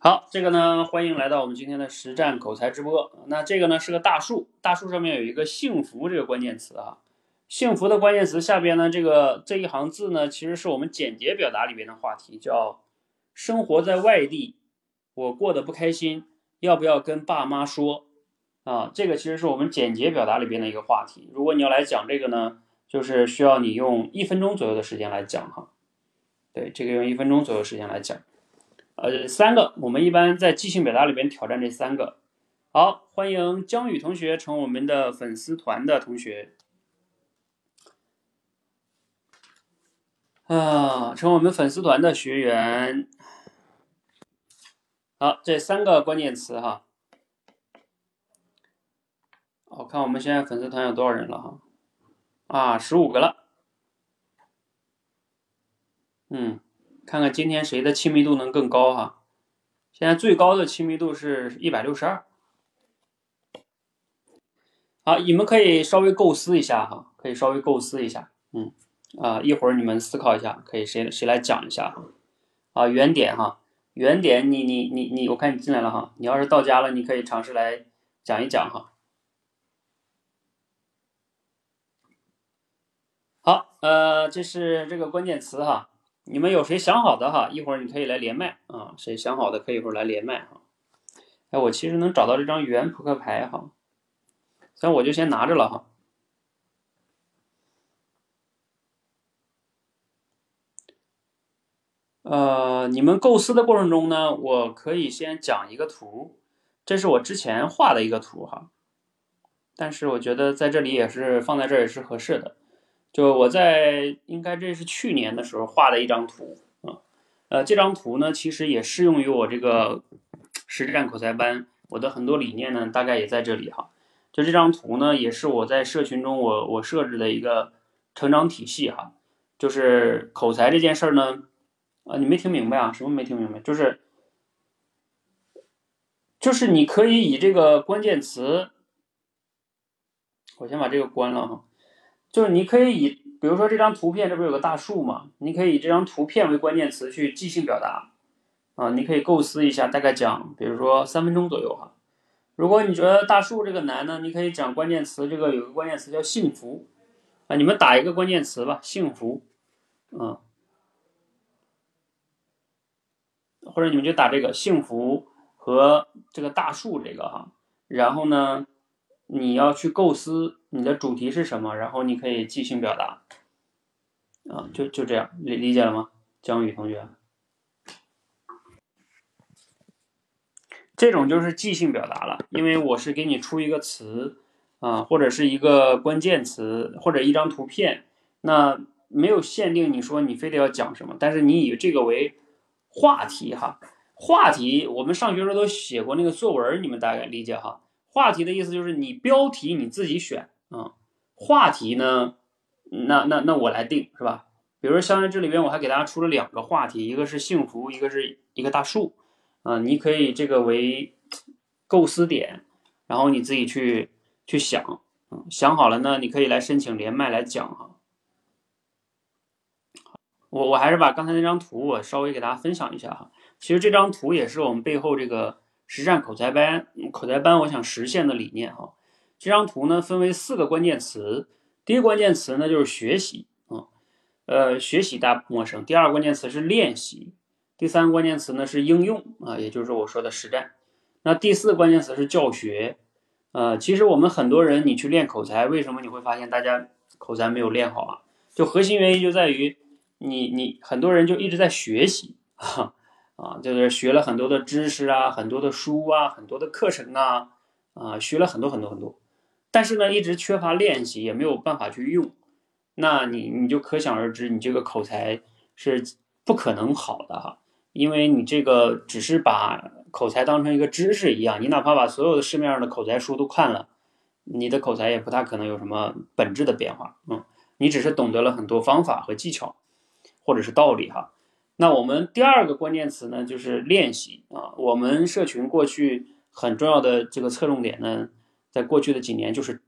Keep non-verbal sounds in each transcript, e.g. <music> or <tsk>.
好，这个呢，欢迎来到我们今天的实战口才直播。那这个呢是个大树，大树上面有一个“幸福”这个关键词啊。幸福的关键词下边呢，这个这一行字呢，其实是我们简洁表达里边的话题，叫“生活在外地，我过得不开心，要不要跟爸妈说？”啊，这个其实是我们简洁表达里边的一个话题。如果你要来讲这个呢，就是需要你用一分钟左右的时间来讲哈。对，这个用一分钟左右时间来讲。呃，三个，我们一般在即兴表达里边挑战这三个。好，欢迎江宇同学成我们的粉丝团的同学。啊，成我们粉丝团的学员。好，这三个关键词哈。我看我们现在粉丝团有多少人了哈？啊，十五个了。嗯。看看今天谁的亲密度能更高哈？现在最高的亲密度是一百六十二。好，你们可以稍微构思一下哈，可以稍微构思一下，嗯啊，一会儿你们思考一下，可以谁谁来讲一下哈？啊，原点哈，原点，你你你你，我看你进来了哈，你要是到家了，你可以尝试来讲一讲哈。好，呃，这是这个关键词哈。你们有谁想好的哈？一会儿你可以来连麦啊，谁想好的可以一会儿来连麦哈。哎，我其实能找到这张原扑克牌哈，所以我就先拿着了哈。呃，你们构思的过程中呢，我可以先讲一个图，这是我之前画的一个图哈，但是我觉得在这里也是放在这儿也是合适的。就我在应该这是去年的时候画的一张图啊，呃，这张图呢其实也适用于我这个实战口才班，我的很多理念呢大概也在这里哈。就这张图呢也是我在社群中我我设置的一个成长体系哈，就是口才这件事儿呢，啊，你没听明白啊？什么没听明白？就是就是你可以以这个关键词，我先把这个关了哈。就是你可以以，比如说这张图片，这不是有个大树吗？你可以以这张图片为关键词去即兴表达，啊，你可以构思一下，大概讲，比如说三分钟左右哈。如果你觉得大树这个难呢，你可以讲关键词，这个有个关键词叫幸福，啊，你们打一个关键词吧，幸福，嗯，或者你们就打这个幸福和这个大树这个哈，然后呢？你要去构思你的主题是什么，然后你可以即兴表达，啊，就就这样理理解了吗？江宇同学，这种就是即兴表达了，因为我是给你出一个词啊，或者是一个关键词，或者一张图片，那没有限定你说你非得要讲什么，但是你以这个为话题哈，话题我们上学时候都写过那个作文，你们大概理解哈。话题的意思就是你标题你自己选啊，话题呢，那那那我来定是吧？比如说像这里边我还给大家出了两个话题，一个是幸福，一个是一个大树啊，你可以这个为构思点，然后你自己去去想，嗯，想好了呢，你可以来申请连麦来讲哈。我我还是把刚才那张图我稍微给大家分享一下哈，其实这张图也是我们背后这个。实战口才班，口才班，我想实现的理念哈。这张图呢分为四个关键词，第一个关键词呢就是学习啊，呃，学习大家不陌生。第二个关键词是练习，第三个关键词呢是应用啊，也就是我说的实战。那第四个关键词是教学，呃，其实我们很多人你去练口才，为什么你会发现大家口才没有练好啊？就核心原因就在于你你很多人就一直在学习哈。啊，就是学了很多的知识啊，很多的书啊，很多的课程啊，啊，学了很多很多很多，但是呢，一直缺乏练习，也没有办法去用，那你你就可想而知，你这个口才是不可能好的哈，因为你这个只是把口才当成一个知识一样，你哪怕把所有的市面上的口才书都看了，你的口才也不大可能有什么本质的变化，嗯，你只是懂得了很多方法和技巧，或者是道理哈。那我们第二个关键词呢，就是练习啊。我们社群过去很重要的这个侧重点呢，在过去的几年就是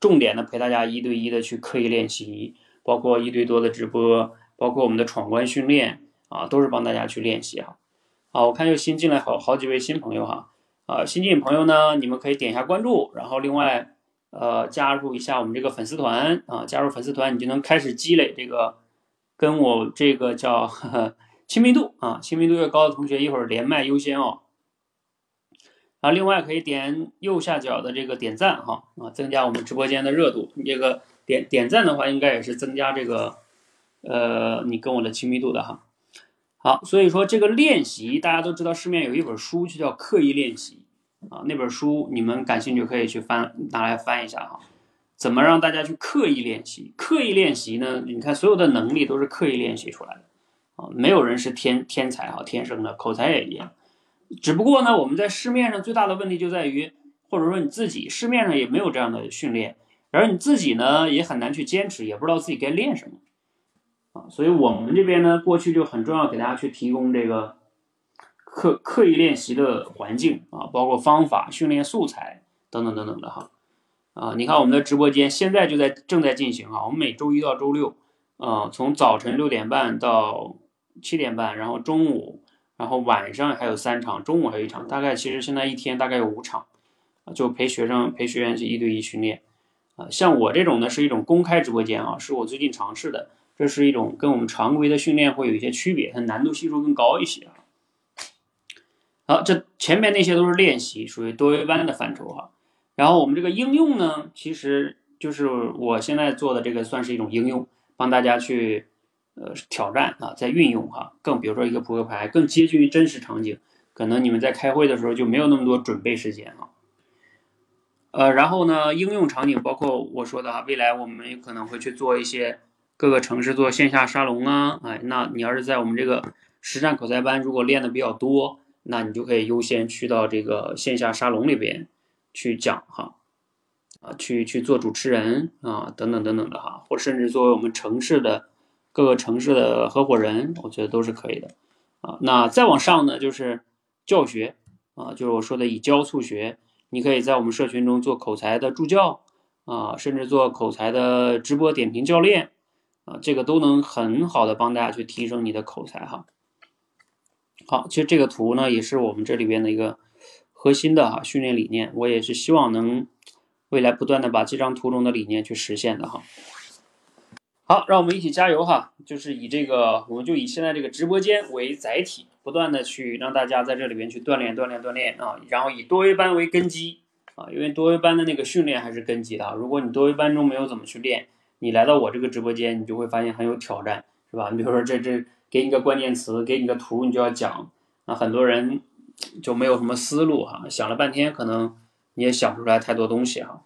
重点的陪大家一对一的去刻意练习，包括一对多的直播，包括我们的闯关训练啊，都是帮大家去练习哈。好，我看又新进来好好几位新朋友哈，啊，新进朋友呢，你们可以点一下关注，然后另外呃加入一下我们这个粉丝团啊，加入粉丝团你就能开始积累这个跟我这个叫呵呵亲密度啊，亲密度越高的同学一会儿连麦优先哦。啊，另外可以点右下角的这个点赞哈啊，增加我们直播间的热度。这个点点赞的话，应该也是增加这个呃你跟我的亲密度的哈。好，所以说这个练习，大家都知道市面有一本书就叫《刻意练习》啊，那本书你们感兴趣可以去翻拿来翻一下哈。怎么让大家去刻意练习？刻意练习呢？你看所有的能力都是刻意练习出来的啊，没有人是天天才哈，天生的口才也一样。只不过呢，我们在市面上最大的问题就在于，或者说你自己市面上也没有这样的训练，而你自己呢也很难去坚持，也不知道自己该练什么啊。所以，我们这边呢，过去就很重要，给大家去提供这个刻刻意练习的环境啊，包括方法、训练素材等等等等的哈。啊，你看我们的直播间现在就在正在进行啊，我们每周一到周六，啊，从早晨六点半到七点半，然后中午，然后晚上还有三场，中午还有一场，大概其实现在一天大概有五场，就陪学生陪学员去一对一训练。啊，像我这种呢，是一种公开直播间啊，是我最近尝试的。这是一种跟我们常规的训练会有一些区别，它难度系数更高一些啊。好，这前面那些都是练习，属于多维班的范畴哈。然后我们这个应用呢，其实就是我现在做的这个算是一种应用，帮大家去呃挑战啊，在运用哈。更比如说一个扑克牌，更接近于真实场景，可能你们在开会的时候就没有那么多准备时间啊。呃，然后呢，应用场景包括我说的哈，未来我们可能会去做一些。各个城市做线下沙龙啊，哎，那你要是在我们这个实战口才班，如果练的比较多，那你就可以优先去到这个线下沙龙里边去讲哈，啊，去去做主持人啊，等等等等的哈，或甚至作为我们城市的各个城市的合伙人，我觉得都是可以的啊。那再往上呢，就是教学啊，就是我说的以教促学，你可以在我们社群中做口才的助教啊，甚至做口才的直播点评教练。啊，这个都能很好的帮大家去提升你的口才哈。好，其实这个图呢，也是我们这里边的一个核心的哈训练理念，我也是希望能未来不断的把这张图中的理念去实现的哈。好，让我们一起加油哈，就是以这个，我们就以现在这个直播间为载体，不断的去让大家在这里边去锻炼锻炼锻炼啊，然后以多维班为根基啊，因为多维班的那个训练还是根基的，如果你多维班中没有怎么去练。你来到我这个直播间，你就会发现很有挑战，是吧？你比如说这这给你个关键词，给你个图，你就要讲，那很多人就没有什么思路哈，想了半天，可能你也想不出来太多东西哈。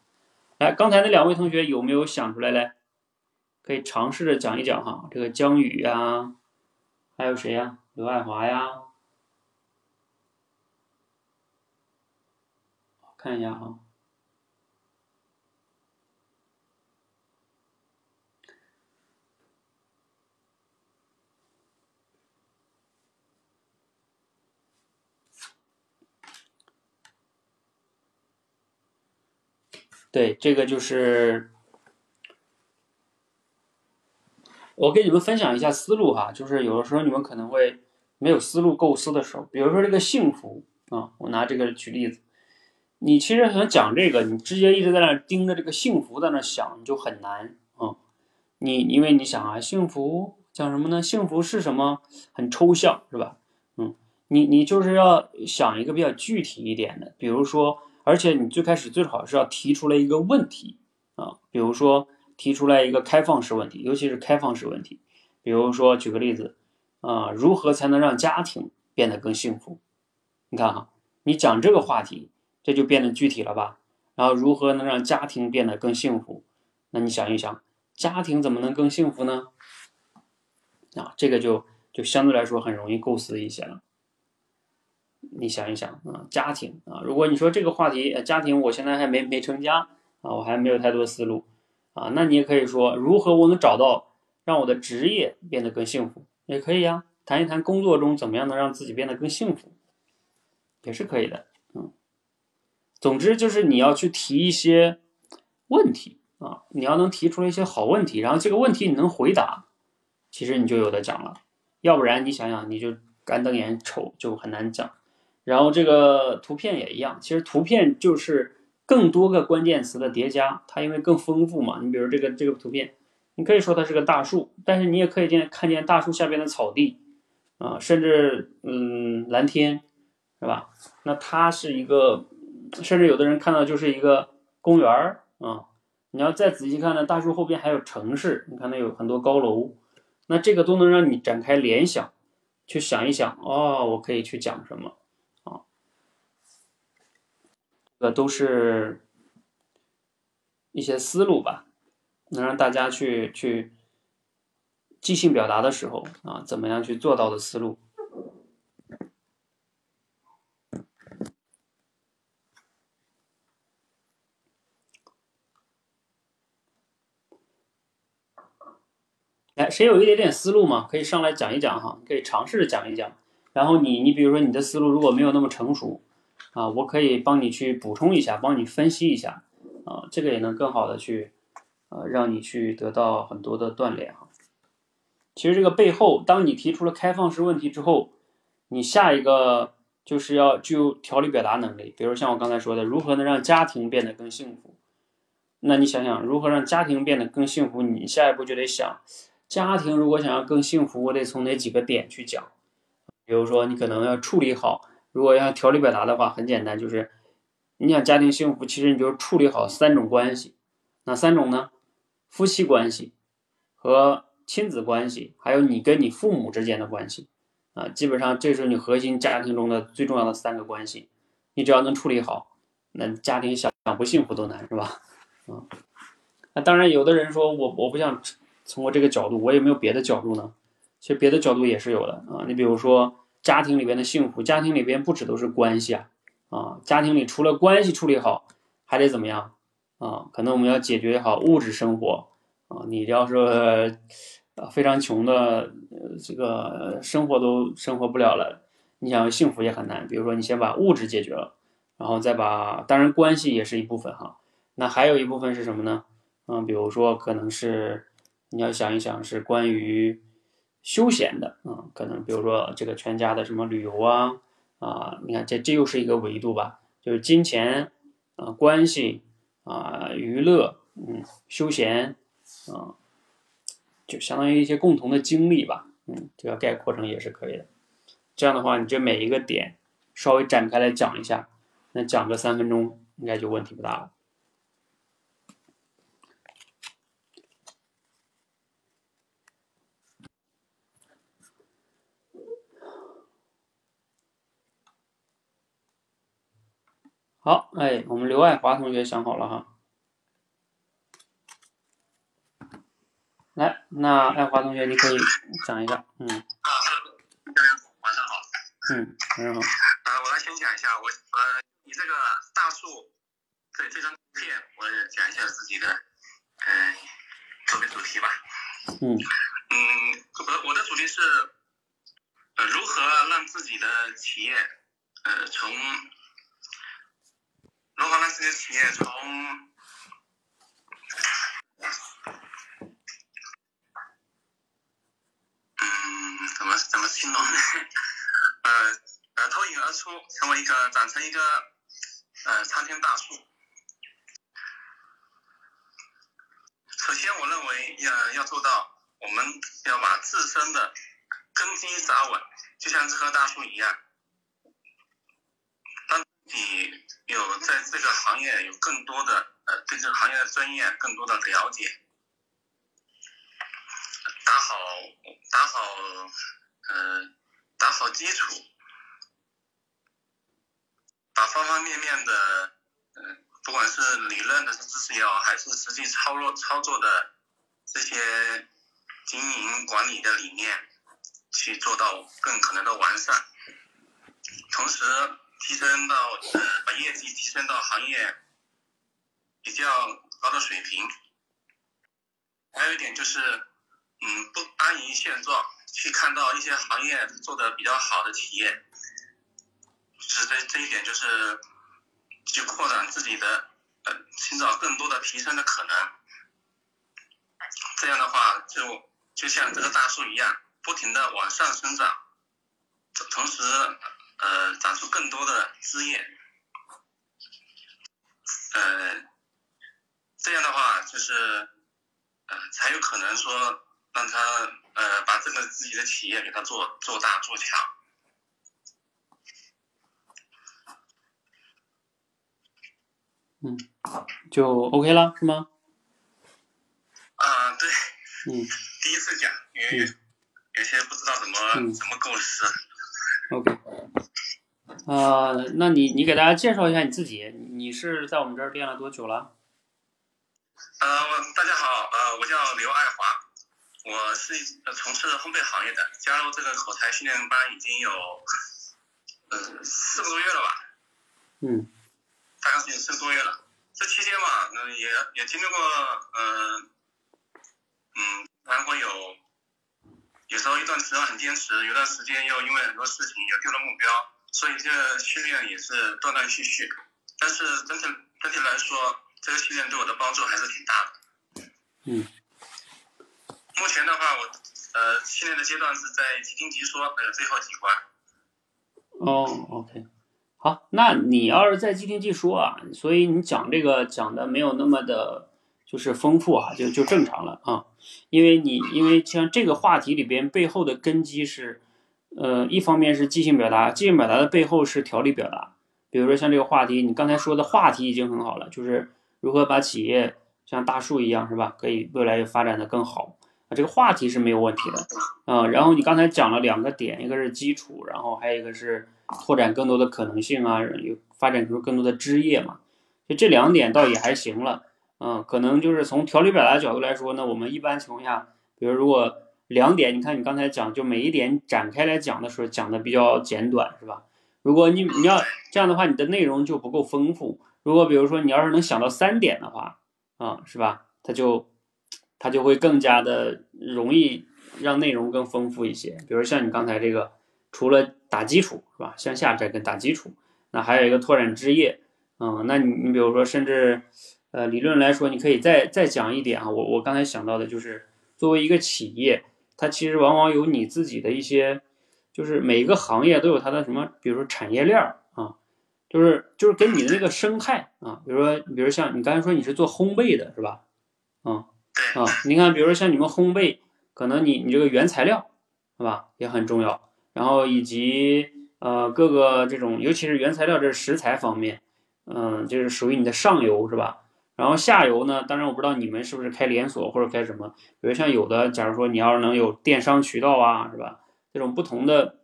来，刚才那两位同学有没有想出来嘞？可以尝试着讲一讲哈。这个江宇呀，还有谁呀？刘爱华呀，看一下哈。对，这个就是我给你们分享一下思路哈，就是有的时候你们可能会没有思路构思的时候，比如说这个幸福啊，我拿这个举例子，你其实想讲这个，你直接一直在那盯着这个幸福在那想，你就很难啊。你因为你想啊，幸福讲什么呢？幸福是什么？很抽象是吧？嗯，你你就是要想一个比较具体一点的，比如说。而且你最开始最好是要提出来一个问题啊，比如说提出来一个开放式问题，尤其是开放式问题，比如说举个例子啊，如何才能让家庭变得更幸福？你看哈，你讲这个话题，这就变得具体了吧？然后如何能让家庭变得更幸福？那你想一想，家庭怎么能更幸福呢？啊，这个就就相对来说很容易构思一些了。你想一想啊，家庭啊，如果你说这个话题，家庭，我现在还没没成家啊，我还没有太多思路啊，那你也可以说，如何我能找到让我的职业变得更幸福，也可以呀，谈一谈工作中怎么样能让自己变得更幸福，也是可以的，嗯，总之就是你要去提一些问题啊，你要能提出来一些好问题，然后这个问题你能回答，其实你就有的讲了，要不然你想想，你就。干瞪眼瞅就很难讲。然后这个图片也一样，其实图片就是更多个关键词的叠加，它因为更丰富嘛。你比如这个这个图片，你可以说它是个大树，但是你也可以见看见大树下边的草地啊，甚至嗯蓝天，是吧？那它是一个，甚至有的人看到就是一个公园儿啊。你要再仔细看呢，大树后边还有城市，你看那有很多高楼，那这个都能让你展开联想，去想一想哦，我可以去讲什么。这都是一些思路吧，能让大家去去即兴表达的时候啊，怎么样去做到的思路。哎，谁有一点点思路吗？可以上来讲一讲哈，可以尝试着讲一讲。然后你你比如说你的思路如果没有那么成熟。啊，我可以帮你去补充一下，帮你分析一下，啊，这个也能更好的去，呃，让你去得到很多的锻炼哈。其实这个背后，当你提出了开放式问题之后，你下一个就是要具有条理表达能力。比如像我刚才说的，如何能让家庭变得更幸福？那你想想，如何让家庭变得更幸福？你下一步就得想，家庭如果想要更幸福，我得从哪几个点去讲？比如说，你可能要处理好。如果要条理表达的话，很简单，就是你想家庭幸福，其实你就处理好三种关系，哪三种呢？夫妻关系和亲子关系，还有你跟你父母之间的关系啊，基本上这是你核心家庭中的最重要的三个关系。你只要能处理好，那家庭想想不幸福都难，是吧？啊，那当然，有的人说我我不想从我这个角度，我有没有别的角度呢？其实别的角度也是有的啊，你比如说。家庭里边的幸福，家庭里边不止都是关系啊，啊，家庭里除了关系处理好，还得怎么样啊？可能我们要解决好物质生活啊。你要是非常穷的，这个生活都生活不了了，你想要幸福也很难。比如说，你先把物质解决了，然后再把，当然关系也是一部分哈。那还有一部分是什么呢？嗯，比如说可能是你要想一想，是关于。休闲的啊，可能比如说这个全家的什么旅游啊啊，你看这这又是一个维度吧，就是金钱啊、关系啊、娱乐嗯、休闲啊，就相当于一些共同的经历吧，嗯，这个概括成也是可以的。这样的话，你这每一个点稍微展开来讲一下，那讲个三分钟应该就问题不大了。好，哎，我们刘爱华同学想好了哈，来，那爱华同学你可以讲一下，嗯。啊，晚上好。嗯，晚上好。呃，我来先讲一下，我呃，你这个大树，对这张图片，我讲一下自己的，嗯，特别主题吧。嗯。嗯，我我的主题是，呃，如何让自己的企业，呃，从如何让这些企业从，嗯，怎么怎么形容呢？<laughs> 呃呃，脱颖而出，成为一个长成一个呃参天大树。首先，我认为要要做到，我们要把自身的根基扎稳，就像这棵大树一样。你有在这个行业有更多的呃对这个行业的专业更多的了解，打好打好嗯打好基础，把方方面面的嗯不管是理论的知识也好，还是实际操作操作的这些经营管理的理念，去做到更可能的完善，同时。提升到呃，把业绩提升到行业比较高的水平。还有一点就是，嗯，不安于现状，去看到一些行业做的比较好的企业，是这这一点就是，去扩展自己的呃，寻找更多的提升的可能。这样的话，就就像这个大树一样，不停的往上生长。同时呃长出更多的枝叶，呃，这样的话就是呃才有可能说让他呃把这个自己的企业给他做做大做强。嗯，就 OK 了是吗？啊，对，嗯第一次讲，因为嗯有些不知道怎么、嗯怎么构思。，OK。啊、那你你给大家介绍一下你自己，你是在我们这儿练了多久了？呃，我大家好，呃，我叫刘爱华，我是呃从事烘焙行业的，加入这个口才训练班已经有呃四个多月了吧，嗯大概是有四个多月了。这期间嘛，嗯、也也经历过，呃，嗯，然后有有时候一段时间很坚持，有段时间又因为很多事情也丢了目标，所以这个训练也是断断续续。但是整体整体来说，这个训练对我的帮助还是挺大的。嗯目前的话，我呃训练的阶段是在即听即说的最后几关。哦，OK，好，那你要是在即听即说啊，所以你讲这个讲的没有那么的，就是丰富啊，就就正常了啊，因为你因为像这个话题里边背后的根基是，呃，一方面是即兴表达，即兴表达的背后是条理表达，比如说像这个话题，你刚才说的话题已经很好了，就是如何把企业像大树一样是吧，可以未来越发展的更好啊，这个话题是没有问题的。啊、然后你刚才讲了两个点，一个是基础，然后还有一个是拓展更多的可能性啊，有发展出更多的枝叶嘛。就这两点倒也还行了，嗯、可能就是从条理表达角度来说呢，我们一般情况下，比如如果两点，你看你刚才讲，就每一点展开来讲的时候，讲的比较简短，是吧？如果你你要这样的话，你的内容就不够丰富。如果比如说你要是能想到三点的话，啊、是吧？它就它就会更加的容易让内容更丰富一些。比如像你刚才这个，除了打基础是吧，向下摘根打基础，那还有一个拓展枝叶，嗯，那你你比如说甚至呃理论来说，你可以再再讲一点啊，我我刚才想到的就是作为一个企业，它其实往往有你自己的一些，就是每一个行业都有它的什么，比如说产业链儿啊。就是就是跟你的那个生态啊，比如说，比如像你刚才说你是做烘焙的是吧？嗯对，啊，你看，比如说像你们烘焙，可能你你这个原材料是吧也很重要，然后以及呃各个这种，尤其是原材料这食材方面，嗯、就是属于你的上游是吧？然后下游呢，当然我不知道你们是不是开连锁或者开什么，比如像有的，假如说你要是能有电商渠道啊，是吧？这种不同的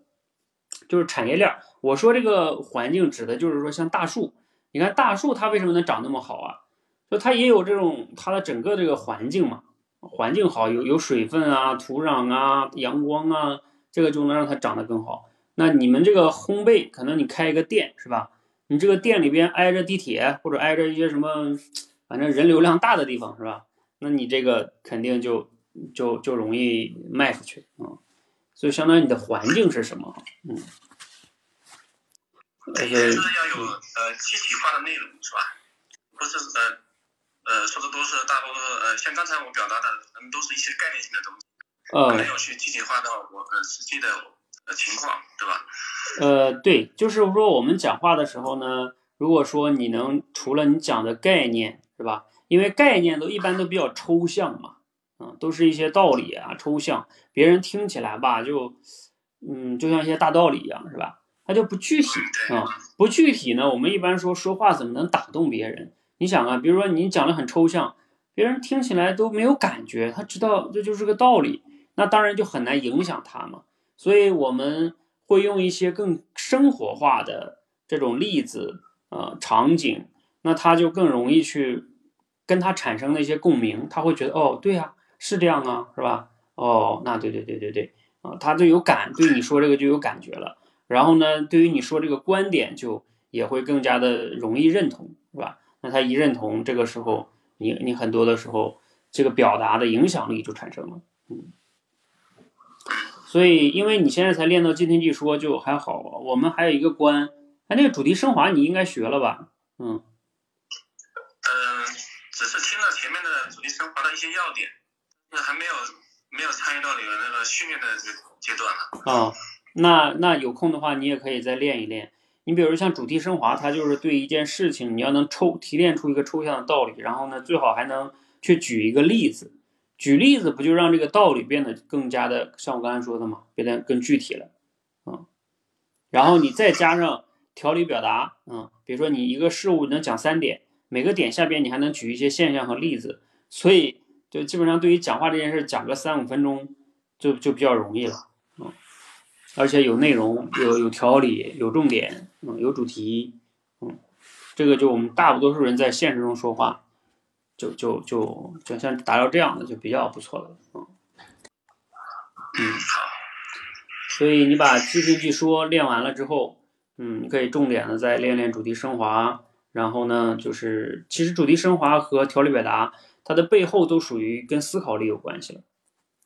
就是产业链。我说这个环境指的就是说像大树，你看大树它为什么能长那么好啊？就它也有这种它的整个这个环境嘛，环境好，有有水分啊、土壤啊、阳光啊，这个就能让它长得更好。那你们这个烘焙，可能你开一个店是吧？你这个店里边挨着地铁或者挨着一些什么，反正人流量大的地方是吧？那你这个肯定就就就容易卖出去啊、嗯。所以相当于你的环境是什么？嗯，对，也是要有呃具体化的内容是吧？不是呃呃说的都是大多数呃像刚才我表达的，嗯都是一些概念性的东西，呃没有去具体化到我们实际的呃情况，对吧？呃，对，就是说我们讲话的时候呢，如果说你能除了你讲的概念是吧？因为概念都一般都比较抽象嘛，嗯，都是一些道理啊，抽象，别人听起来吧就，嗯，就像一些大道理一样，是吧？它就不具体啊、不具体呢，我们一般说说话怎么能打动别人？你想啊，比如说你讲的很抽象，别人听起来都没有感觉，他知道这就是个道理，那当然就很难影响他嘛。所以我们会用一些更生活化的这种例子，呃，场景，那他就更容易去跟他产生那些共鸣，他会觉得哦，对呀、是这样啊，是吧？哦，那对对对对对，啊、他就有感，对你说这个就有感觉了。然后呢，对于你说这个观点，就也会更加的容易认同，是吧？那他一认同，这个时候你你很多的时候，这个表达的影响力就产生了，嗯。所以，因为你现在才练到即听即说，就还好。我们还有一个关，哎，那个主题升华你应该学了吧？嗯，呃，只是听了前面主题升华的一些要点，那还没有没有参与到你们那个训练的这个阶段了。啊，那那有空的话，你也可以再练一练。你比如像主题升华，它就是对一件事情，你要能抽提炼出一个抽象的道理，然后呢，最好还能去举一个例子。举例子不就让这个道理变得更加的像我刚才说的嘛，变得更具体了，啊。然后你再加上条理表达，啊，比如说你一个事物能讲三点，每个点下边你还能举一些现象和例子，所以就基本上对于讲话这件事讲个三五分钟，就就比较容易了。嗯。而且有内容，有有条理，有重点，嗯，有主题，嗯，这个就我们大多数人在现实中说话，就就就就像达到这样的就比较不错了，嗯，嗯，所以你把即兴剧说练完了之后，嗯，你可以重点的再练练主题升华，然后呢，就是其实主题升华和条理表达，它的背后都属于跟思考力有关系了。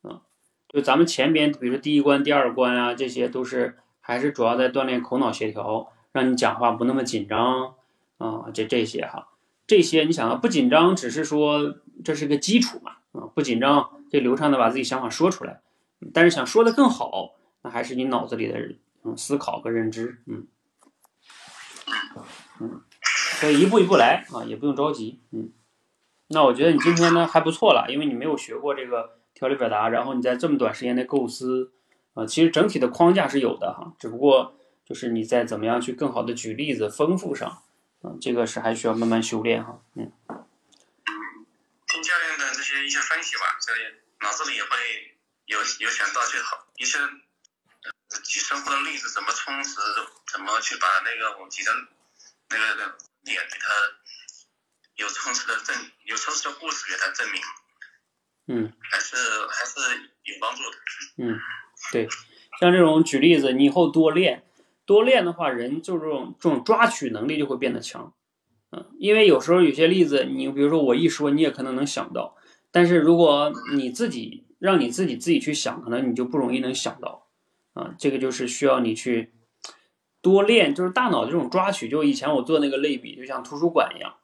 啊就咱们前边，比如说第一关、第二关啊，这些都是还是主要在锻炼口脑协调，让你讲话不那么紧张啊。这这些哈，这些你想啊，不紧张，只是说这是个基础嘛啊，不紧张，这流畅的把自己想法说出来。但是想说的更好，那还是你脑子里的思考和认知，嗯嗯，所以一步一步来啊，也不用着急，嗯。那我觉得你今天呢还不错了，因为你没有学过这个。条理表达，然后你在这么短时间内构思，啊，其实整体的框架是有的哈，只不过就是你在怎么样去更好的举例子，丰富上，啊，这个是还需要慢慢修炼哈，嗯。听教练的这些一些分析吧，这里脑子里也会有有想到去好一些举生活的例子，怎么充实，怎么去把那个我们举的那个点给他有充实的证，有充实的故事给他证明。嗯，还是还是有帮助的。嗯，对，像这种举例子，你以后多练，多练的话，人就这种这种抓取能力就会变得强。嗯，因为有时候有些例子，你比如说我一说，你也可能能想到，但是如果你自己让你自己自己去想，可能你就不容易能想到。啊，这个就是需要你去多练，就是大脑这种抓取。就以前我做那个类比，就像图书馆一样啊，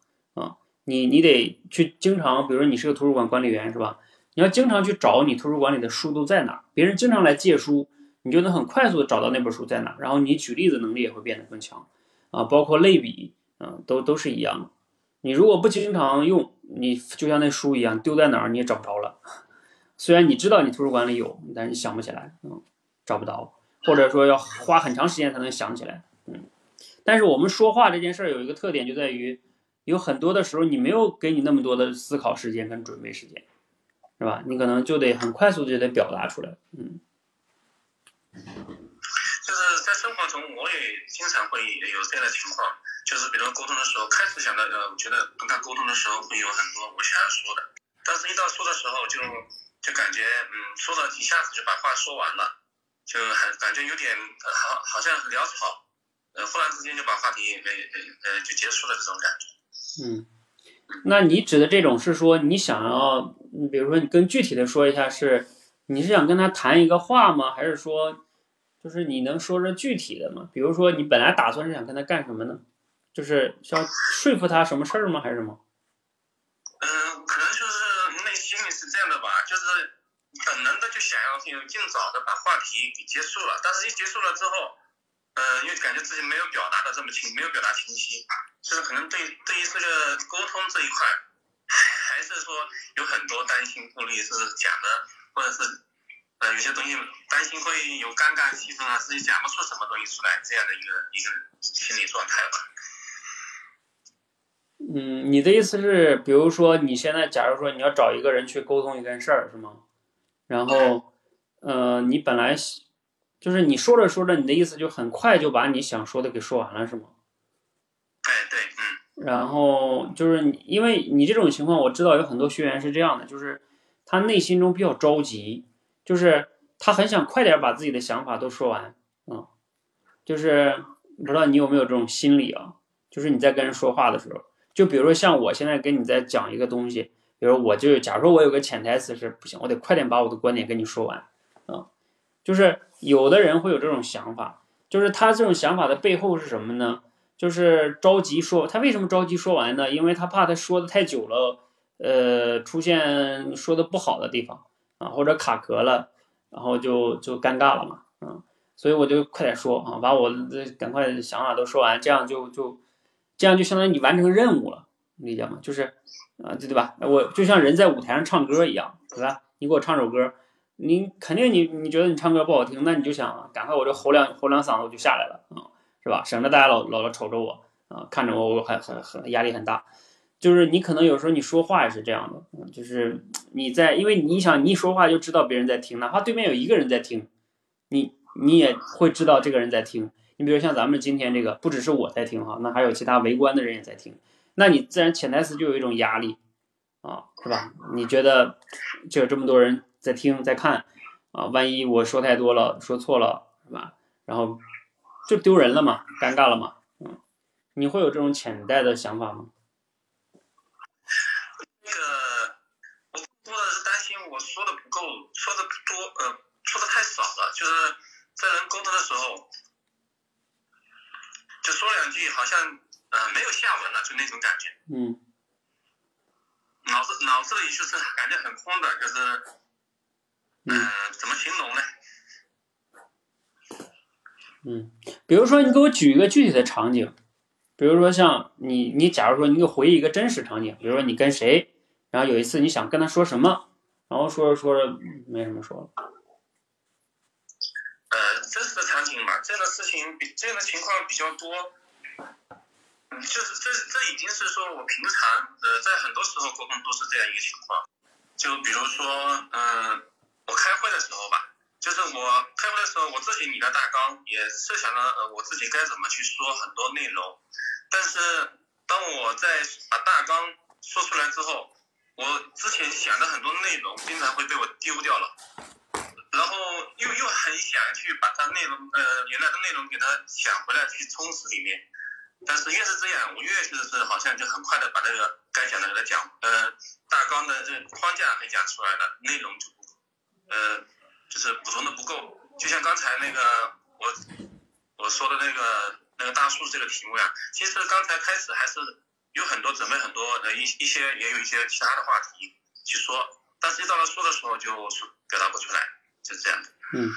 你你得去经常，比如说你是个图书馆管理员，是吧？你要经常去找你图书馆里的书都在哪，别人经常来借书，你就能很快速的找到那本书在哪，然后你举例子能力也会变得更强啊，包括类比，嗯，都都是一样的。你如果不经常用，你就像那书一样丢在哪儿你也找不着了。<laughs> 虽然你知道你图书馆里有，但是你想不起来，嗯，找不到，或者说要花很长时间才能想起来，嗯。但是我们说话这件事儿有一个特点，就在于有很多的时候你没有给你那么多的思考时间跟准备时间。是吧？你可能就得很快速的就得表达出来，嗯。就是在生活中，我也经常会有这样的情况，就是比如沟通的时候，开始想到呃，我觉得跟他沟通的时候会有很多我想要说的，但是一到说的时候，就就感觉嗯，说了一下子就把话说完了，就还感觉有点好，好像很潦草，呃，忽然之间就把话题没呃呃就结束了这种感觉，嗯。那你指的这种是说你想要，你比如说你更具体的说一下，是你是想跟他谈一个话吗？还是说，就是你能说说具体的吗？比如说你本来打算是想跟他干什么呢？就是想说服他什么事儿吗？还是什么？嗯，可能就是内心里是这样的吧，就是本能的就想要尽尽早的把话题给结束了，但是一结束了之后，呃，因为感觉自己没有表达的这么清，没有表达清晰。就是可能对对于这个沟通这一块，还是说有很多担心顾虑是讲的，或者是呃有些东西担心会有尴尬气氛啊，自己讲不出什么东西出来，这样的一个一个心理状态吧。嗯，你的意思是，比如说你现在假如说你要找一个人去沟通一件事儿，是吗？然后呃，你本来就是你说着说着，你的意思就很快就把你想说的给说完了，是吗？对对，嗯，然后就是你，因为你这种情况，我知道有很多学员是这样的，就是他内心中比较着急，就是他很想快点把自己的想法都说完，嗯，就是不知道你有没有这种心理啊？就是你在跟人说话的时候，就比如说像我现在跟你在讲一个东西，比如我就假如说我有个潜台词是不行，我得快点把我的观点跟你说完，啊，就是有的人会有这种想法，就是他这种想法的背后是什么呢？就是着急说，他为什么着急说完呢？因为他怕他说的太久了，呃，出现说的不好的地方啊，或者卡壳了，然后就就尴尬了嘛，嗯，所以我就快点说啊，把我的赶快想法都说完，这样就就这样就相当于你完成任务了，理解吗？就是啊，对对吧？我就像人在舞台上唱歌一样，对吧？你给我唱首歌，你肯定你你觉得你唱歌不好听，那你就想赶快我这吼两吼两嗓子我就下来了啊，是吧？省得大家老老老瞅着我啊，看着我我很很很压力很大。就是你可能有时候你说话也是这样的，就是 <tsk> 你在，因为你想你一说话就知道别人在听，哪怕对面有一个人在听，你你也会知道这个人在听。你比如像咱们今天这个，不只是我在听哈，那还有其他围观的人也在听，那你自然潜台词就有一种压力啊，是吧？你觉得就有这么多人在听在看啊，万一我说太多了，说错了，是吧？然后就丢人了嘛，尴尬了嘛，嗯，你会有这种潜在的想法吗？那个我说的不够，说的不多，呃，说的太少了。就是在人沟通的时候，就说两句，好像呃没有下文了，就那种感觉。嗯。脑子脑子里就是感觉很空的，就是，嗯，怎么形容呢？嗯，比如说你给我举一个具体的场景，比如说像你，你假如说你给我回忆一个真实场景，比如说你跟谁，然后有一次你想跟他说什么。然后说着说着没什么说了。呃，真实的场景嘛，这样的事情比这样的情况比较多。嗯，就是这这已经是说我平常呃在很多时候沟通都是这样一个情况。就比如说，嗯，我开会的时候吧，就是我开会的时候我自己拟了大纲，也设想了呃我自己该怎么去说很多内容。但是当我在把大纲说出来之后，我之前想的很多内容，经常会被我丢掉了，然后又又很想去把它内容，呃，原来的内容给它想回来去充实里面，但是越是这样，我越是是好像就很快的把那个该讲的给它讲，呃，大纲的这框架给讲出来了，内容就，呃，就是补充的不够，就像刚才那个我我说的那个那个大树这个题目呀，其实刚才开始还是。有很多准备很多呃一一些也有一些其他的话题去说，但是一到了说的时候就说表达不出来，就这样。嗯，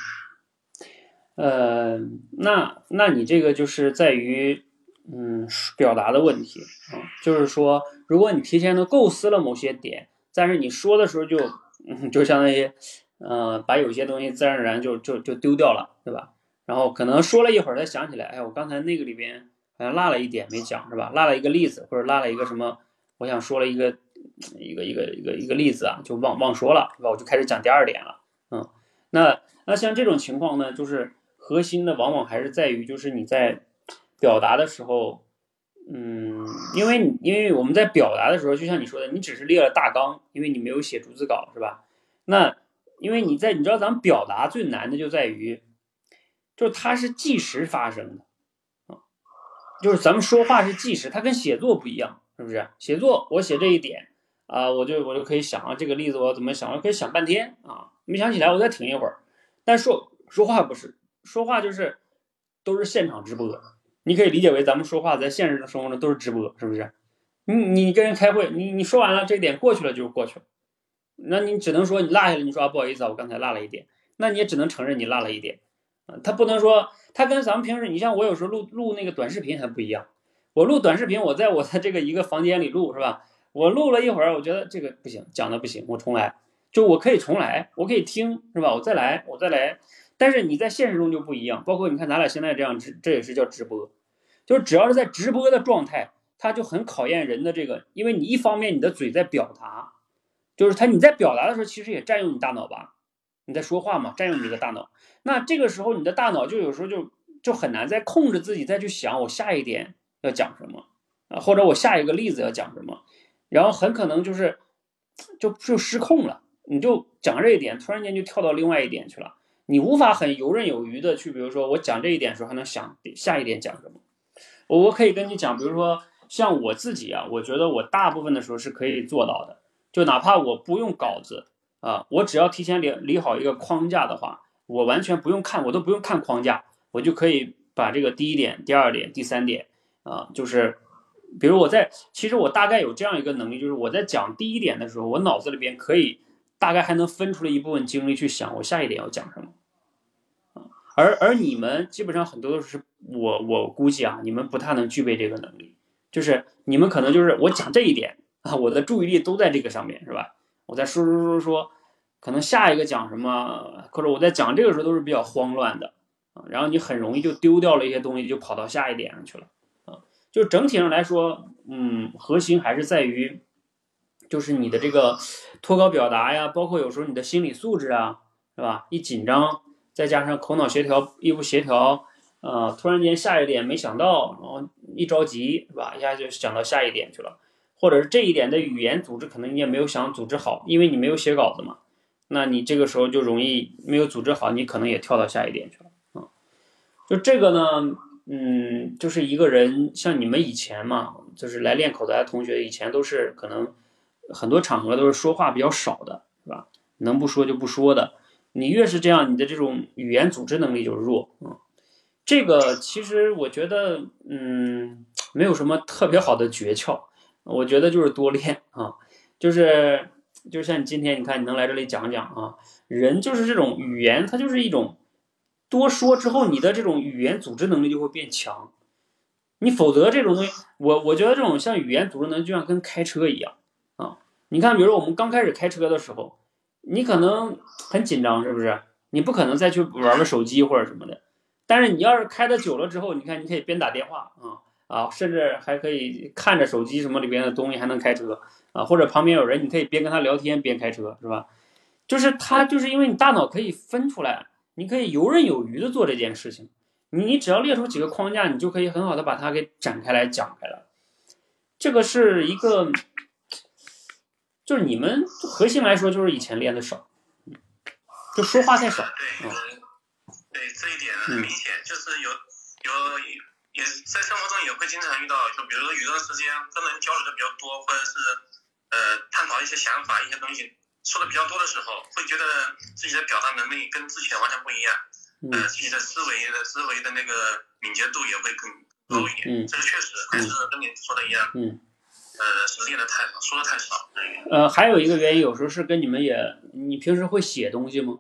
呃，那那你这个就是在于嗯表达的问题啊，就是说如果你提前都构思了某些点，但是你说的时候就嗯就相当于呃把有些东西自然而然就就就丢掉了，对吧？然后可能说了一会儿才想起来，哎，我刚才那个里边。好像落了一点没讲是吧？落了一个例子，或者落了一个什么？我想说了一个一个一个一个一个例子啊，就忘忘说了，是吧？我就开始讲第二点了。嗯，那那像这种情况呢，就是核心的往往还是在于，就是你在表达的时候，嗯，因为因为我们在表达的时候，就像你说的，你只是列了大纲，因为你没有写逐字稿，是吧？那因为你在你知道咱们表达最难的就在于，就是它是即时发生的。啊就是咱们说话是即时，它跟写作不一样，是不是？写作我写这一点啊，我就我就可以想啊，这个例子我怎么想，我可以想半天啊，没想起来我再停一会儿。但说说话不是，说话就是都是现场直播，你可以理解为咱们说话在现实的生活中都是直播，是不是？你你跟人开会，你你说完了这点过去了就过去了，那你只能说你落下了，你说啊不好意思啊，我刚才落了一点，那你也只能承认你落了一点。他不能说，他跟咱们平时，你像我有时候录录那个短视频还不一样。我录短视频，我在我的这个一个房间里录，是吧？我录了一会儿，我觉得这个不行，讲的不行，我重来。就我可以重来，我可以听，是吧？我再来，我再来。但是你在现实中就不一样，包括你看咱俩现在这样直，这也是叫直播。就是只要是在直播的状态，它就很考验人的这个，因为你一方面你的嘴在表达，就是他你在表达的时候，其实也占用你大脑吧。你在说话嘛，占用你的大脑，那这个时候你的大脑就有时候就就很难再控制自己再去想我下一点要讲什么啊，或者我下一个例子要讲什么，然后很可能就是就就失控了，你就讲这一点，突然间就跳到另外一点去了，你无法很游刃有余的去，比如说我讲这一点的时候还能想下一点讲什么，我我可以跟你讲，比如说像我自己啊，我觉得我大部分的时候是可以做到的，就哪怕我不用稿子。啊，我只要提前理理好一个框架的话，我完全不用看，我都不用看框架，我就可以把这个第一点、第二点、第三点啊，就是，比如我在，其实我大概有这样一个能力，就是我在讲第一点的时候，我脑子里边可以大概还能分出来一部分精力去想我下一点要讲什么，啊，而而你们基本上很多都是我我估计啊，你们不太能具备这个能力，就是你们可能就是我讲这一点啊，我的注意力都在这个上面，是吧？我在说说说说，可能下一个讲什么，或者我在讲这个时候都是比较慌乱的啊，然后你很容易就丢掉了一些东西，就跑到下一点上去了啊。就整体上来说，嗯，核心还是在于，就是你的这个脱稿表达呀，包括有时候你的心理素质啊，是吧？一紧张。再加上口脑协调一不协调，呃，突然间下一点没想到，然后一着急是吧，一下就想到下一点去了，或者是这一点的语言组织可能你也没有想组织好，因为你没有写稿子嘛，那你这个时候就容易没有组织好，你可能也跳到下一点去了啊。就这个呢，嗯，就是一个人像你们以前嘛，就是来练口才的同学，以前都是可能很多场合都是说话比较少的，是吧？能不说就不说的。你越是这样，你的这种语言组织能力就弱啊。这个其实我觉得，嗯，没有什么特别好的诀窍，我觉得就是多练啊。就是就像你今天，你看你能来这里讲讲啊，人就是这种语言，它就是一种多说之后，你的这种语言组织能力就会变强。你否则这种东西，我我觉得这种像语言组织能力，就像跟开车一样啊。你看，比如说我们刚开始开车的时候。你可能很紧张，是不是？你不可能再去玩个手机或者什么的。但是你要是开的久了之后，你看你可以边打电话啊啊，甚至还可以看着手机什么里边的东西还能开车啊，或者旁边有人，你可以边跟他聊天边开车，是吧？就是他就是因为你大脑可以分出来，你可以游刃有余的做这件事情。你你只要列出几个框架，你就可以很好的把它给展开来讲开了。这个是一个。就是你们核心来说，就是以前练的少，就说话太少。对，对这一点很明显，就是有有也在生活中也会经常遇到，就比如说有段时间跟人交流的比较多，或者是呃探讨一些想法、一些东西说的比较多的时候，会觉得自己的表达能力跟之前完全不一样，呃，自己的思维的思维的那个敏捷度也会更高一点。这个确实还是跟你说的一样。嗯。呃，是练的太少，说的太少。呃，还有一个原因，有时候是跟你们也，你平时会写东西吗？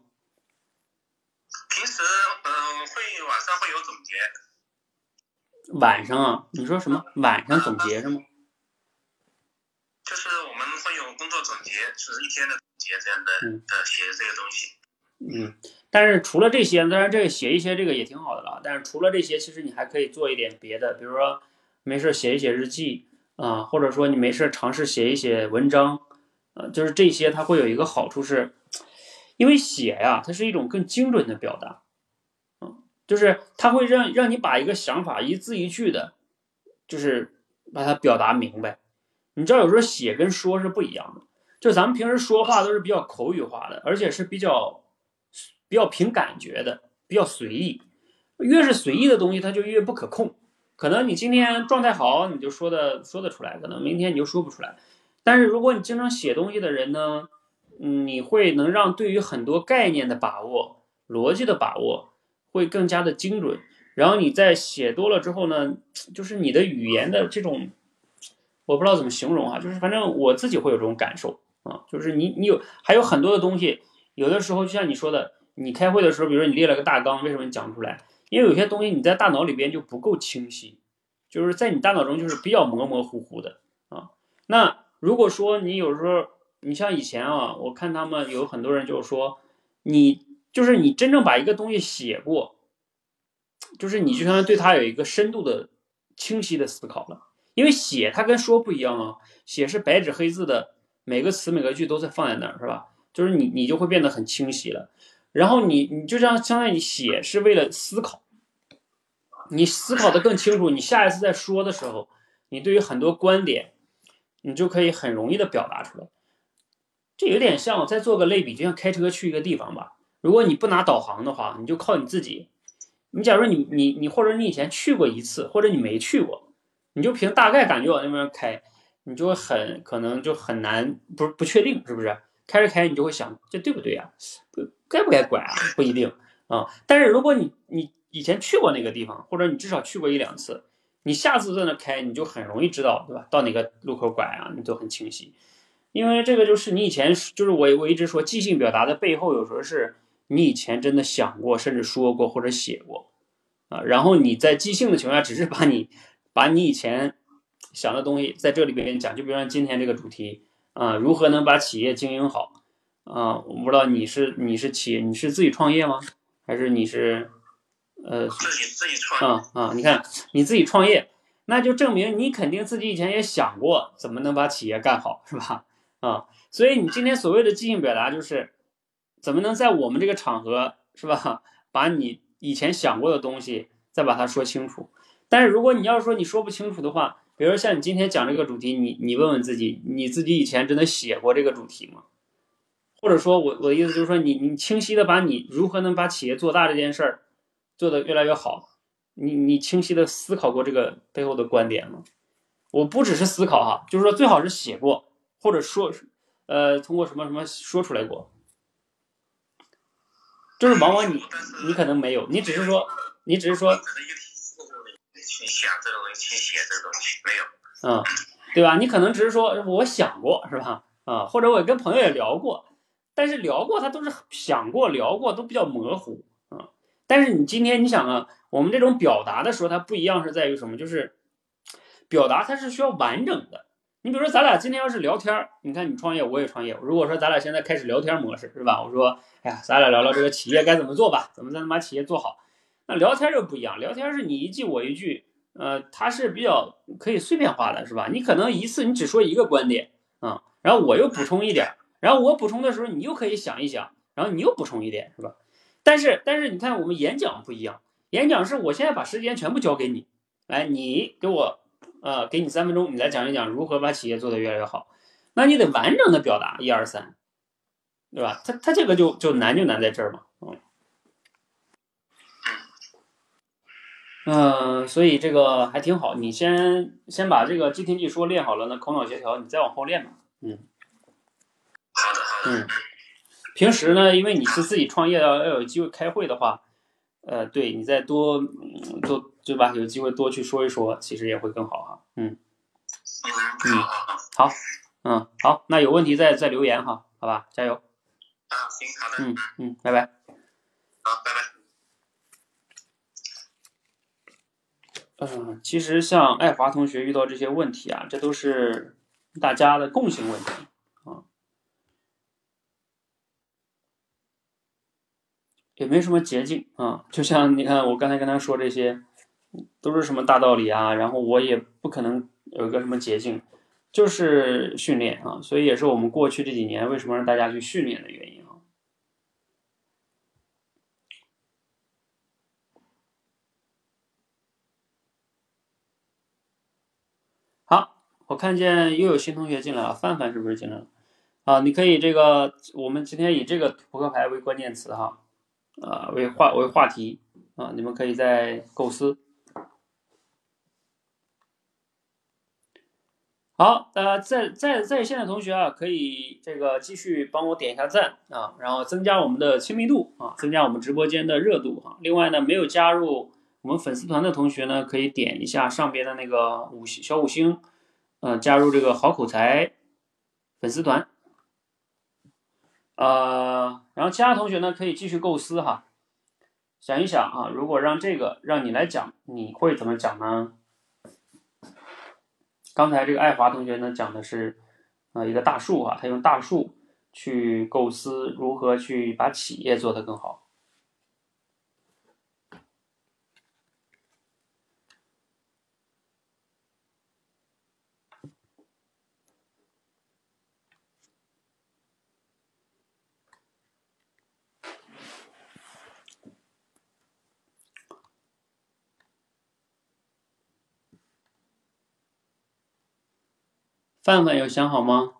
平时，嗯，会晚上会有总结。晚上啊？你说什么？晚上总结是吗？就是我们会有工作总结，是一天的总结这样的，呃，写这个东西。嗯，但是除了这些，当然这个写一些这个也挺好的了。但是除了这些，其实你还可以做一点别的，比如说没事写一写日记。啊，或者说你没事尝试写一写文章，呃，就是这些，它会有一个好处是，因为写呀，它是一种更精准的表达，嗯，就是它会让让你把一个想法一字一句的，就是把它表达明白。你知道有时候写跟说是不一样的，就咱们平时说话都是比较口语化的，而且是比较比较凭感觉的，比较随意。越是随意的东西，它就越不可控。可能你今天状态好，你就说的说得出来；可能明天你就说不出来。但是如果你经常写东西的人呢，你会能让对于很多概念的把握、逻辑的把握会更加的精准。然后你在写多了之后呢，就是你的语言的这种，我不知道怎么形容啊，就是反正我自己会有这种感受啊，就是你你有还有很多的东西，有的时候就像你说的，你开会的时候，比如说你列了个大纲，为什么你讲不出来？因为有些东西你在大脑里边就不够清晰，就是在你大脑中就是比较模模糊糊的啊。那如果说你有时候，你像以前啊，我看他们有很多人就是说，你就是你真正把一个东西写过，就是你就相当于对它有一个深度的、清晰的思考了。因为写它跟说不一样啊，写是白纸黑字的，每个词每个句都在放在那儿，是吧？就是你你就会变得很清晰了。然后你你就这样，相当于你写是为了思考，你思考的更清楚，你下一次在说的时候，你对于很多观点，你就可以很容易的表达出来。这有点像我，再做个类比，就像开车去一个地方吧。如果你不拿导航的话，你就靠你自己。你假如你你你或者你以前去过一次，或者你没去过，你就凭大概感觉往那边开，你就很可能就很难，不不确定是不是？开着开，你就会想，这对不对呀？不该不该拐啊？不一定啊。但是如果你你以前去过那个地方，或者你至少去过一两次，你下次在那开，你就很容易知道，对吧？到哪个路口拐啊，你都很清晰。因为这个就是你以前就是我我一直说，即兴表达的背后有时候是你以前真的想过，甚至说过或者写过啊，然后你在即兴的情况下，只是把你把你以前想的东西在这里边讲，就比如说今天这个主题啊，如何能把企业经营好啊？我不知道你是你是企业你是自己创业吗？还是你是呃自己自己创啊啊？你看你自己创业，那就证明你肯定自己以前也想过怎么能把企业干好，是吧？啊，所以你今天所谓的即兴表达就是。怎么能在我们这个场合是吧，把你以前想过的东西再把它说清楚？但是如果你要说你说不清楚的话，比如像你今天讲这个主题，你你问问自己，你自己以前真的写过这个主题吗？或者说我我的意思就是说，你你清晰的把你如何能把企业做大这件事儿做得越来越好，你你清晰的思考过这个背后的观点吗？我不只是思考哈，就是说最好是写过或者说呃通过什么什么说出来过。就是往往你你可能没有，你只是说你只是说，去想这个东西，去写这个东西，没有，嗯，对吧？你可能只是说我想过，是吧？啊，或者我跟朋友也聊过，但是聊过他都是想过聊过都比较模糊啊。但是你今天你想啊，我们这种表达的时候，它不一样是在于什么？就是表达它是需要完整的。你比如说，咱俩今天要是聊天儿，你看你创业，我也创业。如果说咱俩现在开始聊天模式，是吧？我说，哎呀，咱俩聊聊这个企业该怎么做吧，怎么才能把企业做好？那聊天就不一样，聊天是你一句我一句，呃，它是比较可以碎片化的，是吧？你可能一次你只说一个观点啊，然后我又补充一点，然后我补充的时候你又可以想一想，然后你又补充一点，是吧？但是但是你看我们演讲不一样，演讲是我现在把时间全部交给你，来，你给我。呃，给你三分钟，你来讲一讲如何把企业做得越来越好。那你得完整的表达一二三，对吧？他他这个就就难就难在这儿嘛，嗯，嗯，所以这个还挺好。你先先把这个即听即说练好了，那口脑协调你再往后练嘛，嗯。好的，好的。嗯，平时呢，因为你是自己创业要要有机会开会的话，呃，对你再多多。对吧？有机会多去说一说，其实也会更好哈。嗯嗯，好，嗯好，那有问题再再留言哈，好吧，加油。啊，行，好的。嗯嗯，拜拜。好，拜拜。嗯，其实像爱华同学遇到这些问题啊，这都是大家的共性问题。也没什么捷径啊，就像你看，我刚才跟他说这些，都是什么大道理啊，然后我也不可能有一个什么捷径，就是训练啊，所以也是我们过去这几年为什么让大家去训练的原因啊。好，我看见又有新同学进来了，范范是不是进来了？啊，你可以这个，我们今天以这个扑克牌为关键词哈。啊，为话为话题啊，你们可以再构思。好，呃，在在在线的同学啊，可以这个继续帮我点一下赞啊，然后增加我们的亲密度啊，增加我们直播间的热度啊。另外呢，没有加入我们粉丝团的同学呢，可以点一下上边的那个五星小五星，呃，加入这个好口才粉丝团。呃，然后其他同学呢，可以继续构思哈，想一想啊，如果让这个让你来讲，你会怎么讲呢？刚才这个爱华同学呢讲的是，呃，一个大树啊，他用大树去构思如何去把企业做得更好。范范有想好吗？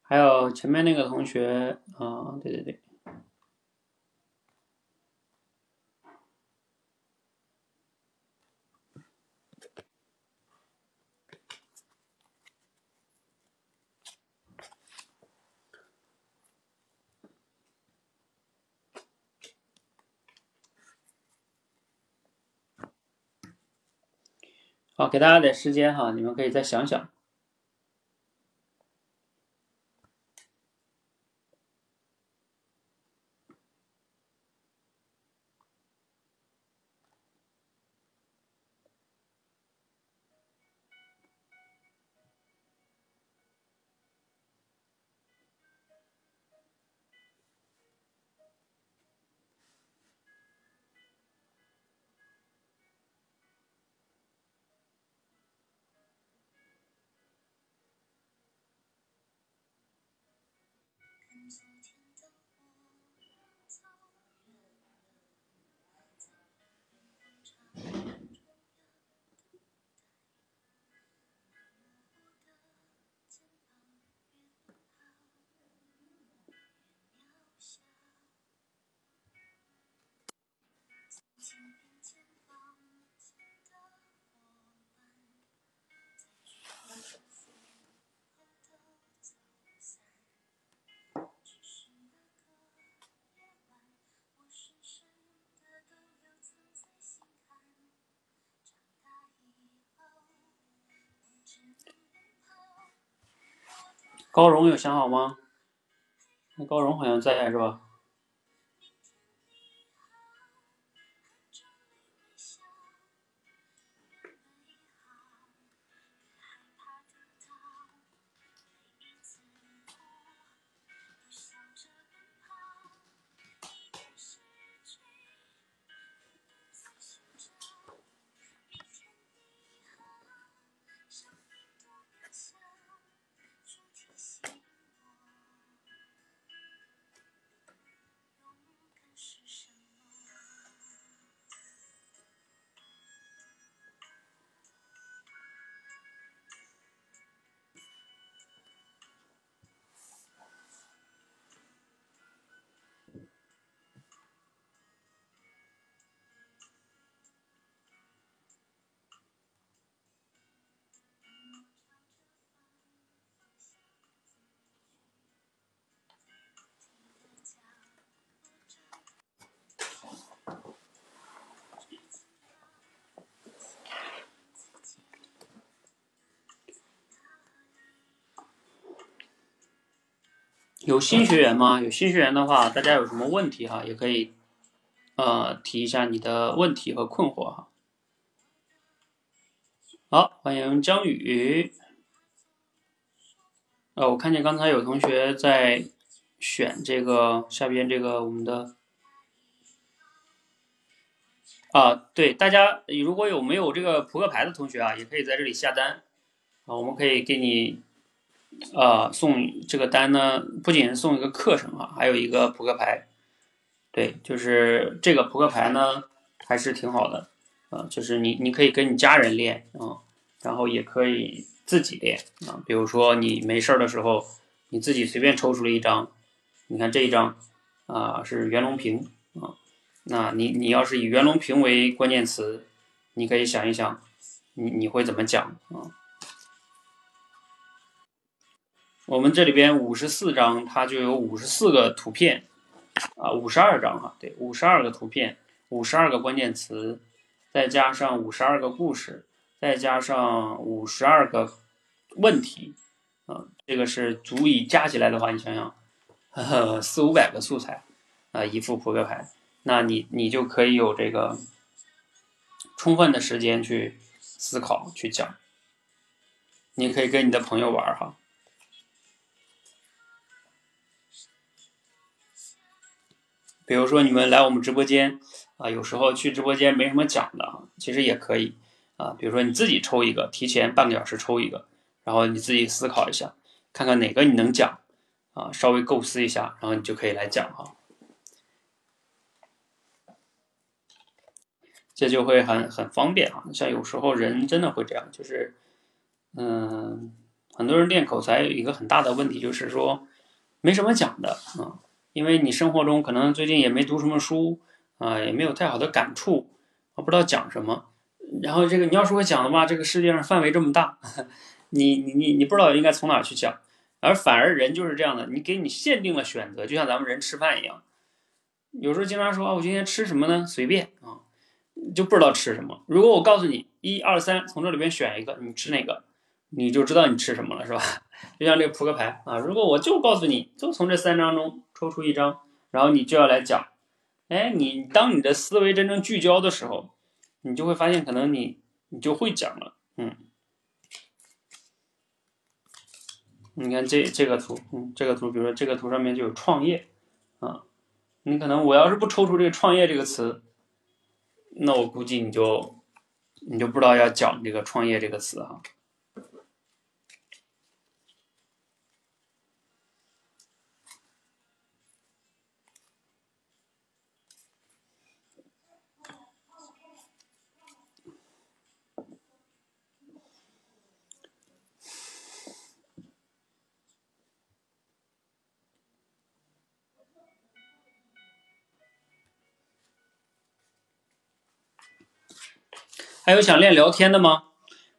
还有前面那个同学啊，对对对。好，给大家点时间哈，你们可以再想想。高荣有想好吗？那高荣好像在是吧？有新学员吗？有新学员的话，大家有什么问题哈，也可以呃提一下你的问题和困惑哈。好，欢迎江宇。呃，我看见刚才有同学在选这个下边这个我们的啊，对大家如果有没有这个扑克牌的同学啊，也可以在这里下单啊，我们可以给你。呃，送这个单呢，不仅送一个课程啊，还有一个扑克牌。对，就是这个扑克牌呢，还是挺好的。啊，就是你你可以跟你家人练啊，然后也可以自己练啊。比如说你没事儿的时候，你自己随便抽出了一张，你看这一张啊是袁隆平啊，那你你要是以袁隆平为关键词，你可以想一想，你你会怎么讲啊？我们这里边五十四张，它就有五十四个图片，啊，五十二张哈，对，五十二个图片，五十二个关键词，再加上五十二个故事，再加上五十二个问题，啊，这个是足以加起来的话，你想想，呵呵四五百个素材，啊，一副扑克牌，那你你就可以有这个充分的时间去思考去讲，你可以跟你的朋友玩哈。比如说你们来我们直播间啊，有时候去直播间没什么讲的啊，其实也可以啊。比如说你自己抽一个，提前半个小时抽一个，然后你自己思考一下，看看哪个你能讲啊，稍微构思一下，然后你就可以来讲哈。这就会很很方便啊。像有时候人真的会这样，就是嗯，很多人练口才有一个很大的问题，就是说没什么讲的啊。因为你生活中可能最近也没读什么书啊，也没有太好的感触，不知道讲什么。然后这个你要说讲的话，这个世界上范围这么大，<laughs> 你你你你不知道应该从哪去讲，而反而人就是这样的，你给你限定了选择，就像咱们人吃饭一样，有时候经常说啊，我今天吃什么呢？随便啊，就不知道吃什么。如果我告诉你一二三，从这里边选一个，你吃哪个，你就知道你吃什么了，是吧？就像这个扑克牌啊，如果我就告诉你就从这三张中。抽出一张，然后你就要来讲，哎，你当你的思维真正聚焦的时候，你就会发现，可能你你就会讲了，嗯，你看这这个图，嗯，这个图，比如说这个图上面就有创业，啊，你可能我要是不抽出这个创业这个词，那我估计你就你就不知道要讲这个创业这个词哈。还有想练聊天的吗？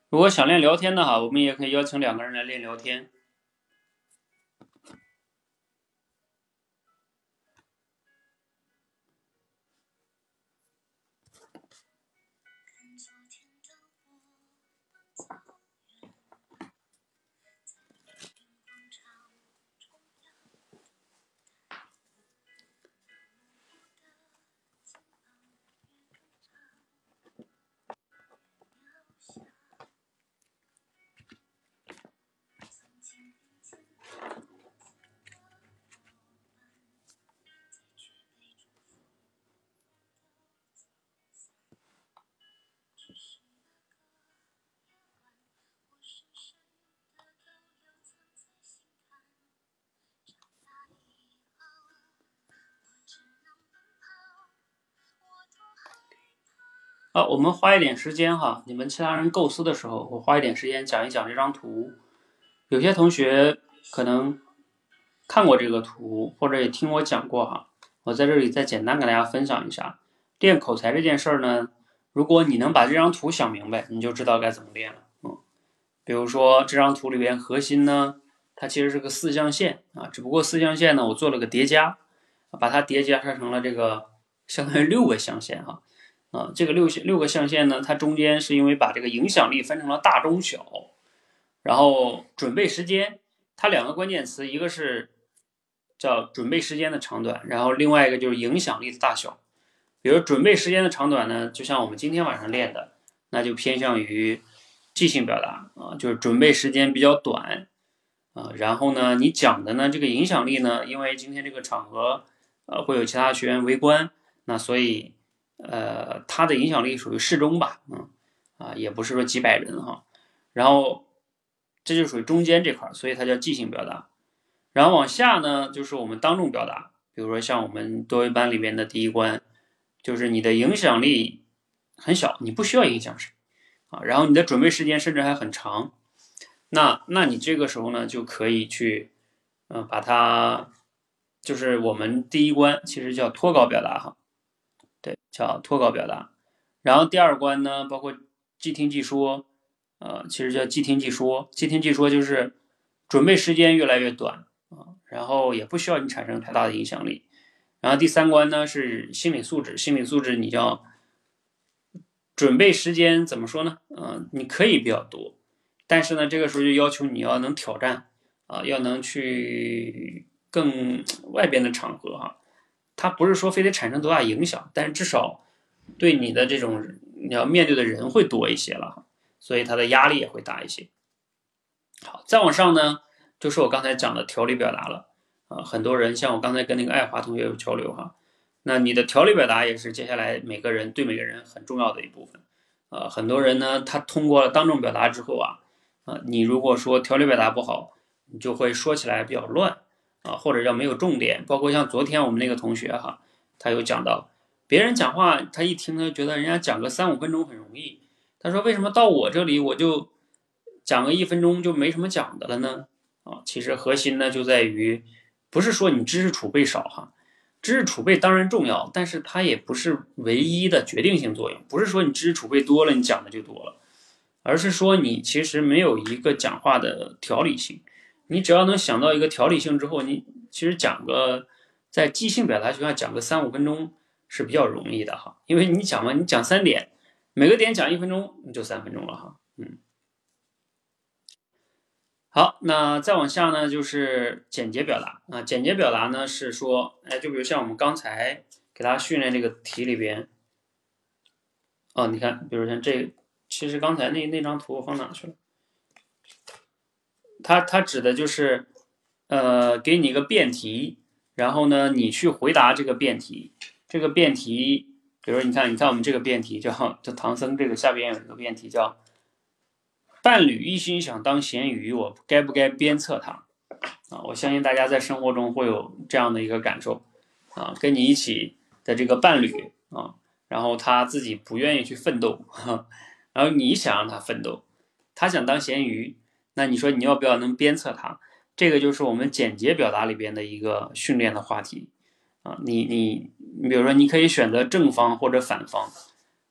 如果想练聊天的哈，我们也可以邀请两个人来练聊天。好，我们花一点时间哈，你们其他人构思的时候，我花一点时间讲一讲这张图。有些同学可能看过这个图，或者也听我讲过哈。我在这里再简单给大家分享一下练口才这件事儿呢。如果你能把这张图想明白，你就知道该怎么练了。嗯，比如说这张图里边核心呢，它其实是个四象限啊，只不过四象限呢，我做了个叠加，把它叠加成了这个相当于六个象限哈。啊这个六六个象限呢，它中间是因为把这个影响力分成了大、中、小，然后准备时间，它两个关键词，一个是叫准备时间的长短，然后另外一个就是影响力的大小。比如准备时间的长短呢，就像我们今天晚上练的，那就偏向于即兴表达啊，就是准备时间比较短啊，然后呢，你讲的呢这个影响力呢，因为今天这个场合呃会有其他学员围观，那所以。呃，它的影响力属于适中吧，嗯，啊，也不是说几百人哈，然后这就属于中间这块，所以它叫即兴表达。然后往下呢，就是我们当众表达，比如说像我们多维班里边的第一关，就是你的影响力很小，你不需要影响谁啊，然后你的准备时间甚至还很长，那那你这个时候呢，就可以去，嗯，把它，就是我们第一关其实叫脱稿表达哈。叫脱稿表达。然后第二关呢，包括即听即说，呃，其实叫即听即说。即听即说就是准备时间越来越短啊，然后也不需要你产生太大的影响力。然后第三关呢是心理素质，心理素质你要准备时间怎么说呢？嗯，你可以比较多，但是呢，这个时候就要求你要能挑战啊，要能去更外边的场合哈。它不是说非得产生多大影响，但是至少对你的这种你要面对的人会多一些了，所以它的压力也会大一些。好，再往上呢，就是我刚才讲的条理表达了啊，很多人像我刚才跟那个爱华同学有交流哈，那你的条理表达也是接下来每个人对每个人很重要的一部分啊。很多人呢，他通过了当众表达之后啊，啊，你如果说条理表达不好，你就会说起来比较乱。啊，或者叫没有重点，包括像昨天我们那个同学哈，他有讲到，别人讲话他一听他就觉得人家讲个三五分钟很容易，他说为什么到我这里我就讲个一分钟就没什么讲的了呢？啊，其实核心呢就在于，不是说你知识储备少哈，知识储备当然重要，但是它也不是唯一的决定性作用，不是说你知识储备多了你讲的就多了，而是说你其实没有一个讲话的条理性。你只要能想到一个条理性之后，你其实讲个在即兴表达情况下讲个三五分钟是比较容易的哈，因为你讲嘛，你讲三点，每个点讲一分钟，你就三分钟了哈，嗯。好，那再往下呢，就是简洁表达啊，简洁表达呢是说，哎，就比如像我们刚才给大家训练这个题里边，哦，你看，比如像这，其实刚才那那张图我放哪去了？它它指的就是，呃，给你一个辩题，然后呢，你去回答这个辩题。这个辩题，比如你看，你看我们这个辩题叫，就唐僧这个下边有一个辩题叫，伴侣一心想当咸鱼，我该不该鞭策他？啊，我相信大家在生活中会有这样的一个感受，啊，跟你一起的这个伴侣啊，然后他自己不愿意去奋斗，<laughs> 然后你想让他奋斗，他想当咸鱼。那你说你要不要能鞭策他？这个就是我们简洁表达里边的一个训练的话题啊。你你你，比如说你可以选择正方或者反方，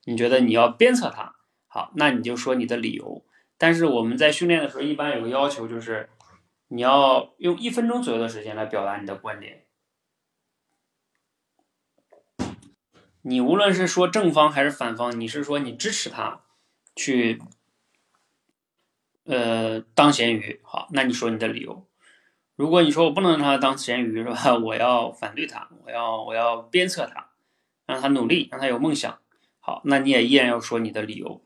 你觉得你要鞭策他，好，那你就说你的理由。但是我们在训练的时候，一般有个要求就是，你要用一分钟左右的时间来表达你的观点。你无论是说正方还是反方，你是说你支持他去。呃，当咸鱼好，那你说你的理由。如果你说我不能让他当咸鱼是吧？<laughs> 我要反对他，我要我要鞭策他，让他努力，让他有梦想。好，那你也依然要说你的理由。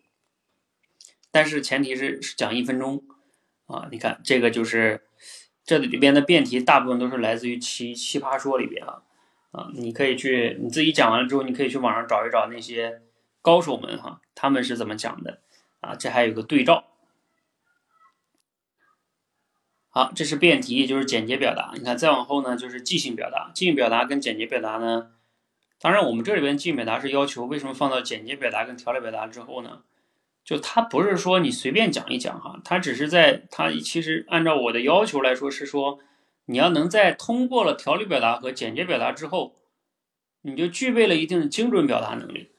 但是前提是讲一分钟啊！你看这个就是这里边的辩题，大部分都是来自于奇奇葩说里边啊啊！你可以去你自己讲完了之后，你可以去网上找一找那些高手们哈，他们是怎么讲的啊？这还有个对照。好，这是辩题，也就是简洁表达。你看，再往后呢，就是即兴表达。即兴表达跟简洁表达呢，当然，我们这里边即兴表达是要求为什么放到简洁表达跟条列表达之后呢？就它不是说你随便讲一讲哈，它只是在它其实按照我的要求来说是说，你要能在通过了条理表达和简洁表达之后，你就具备了一定的精准表达能力。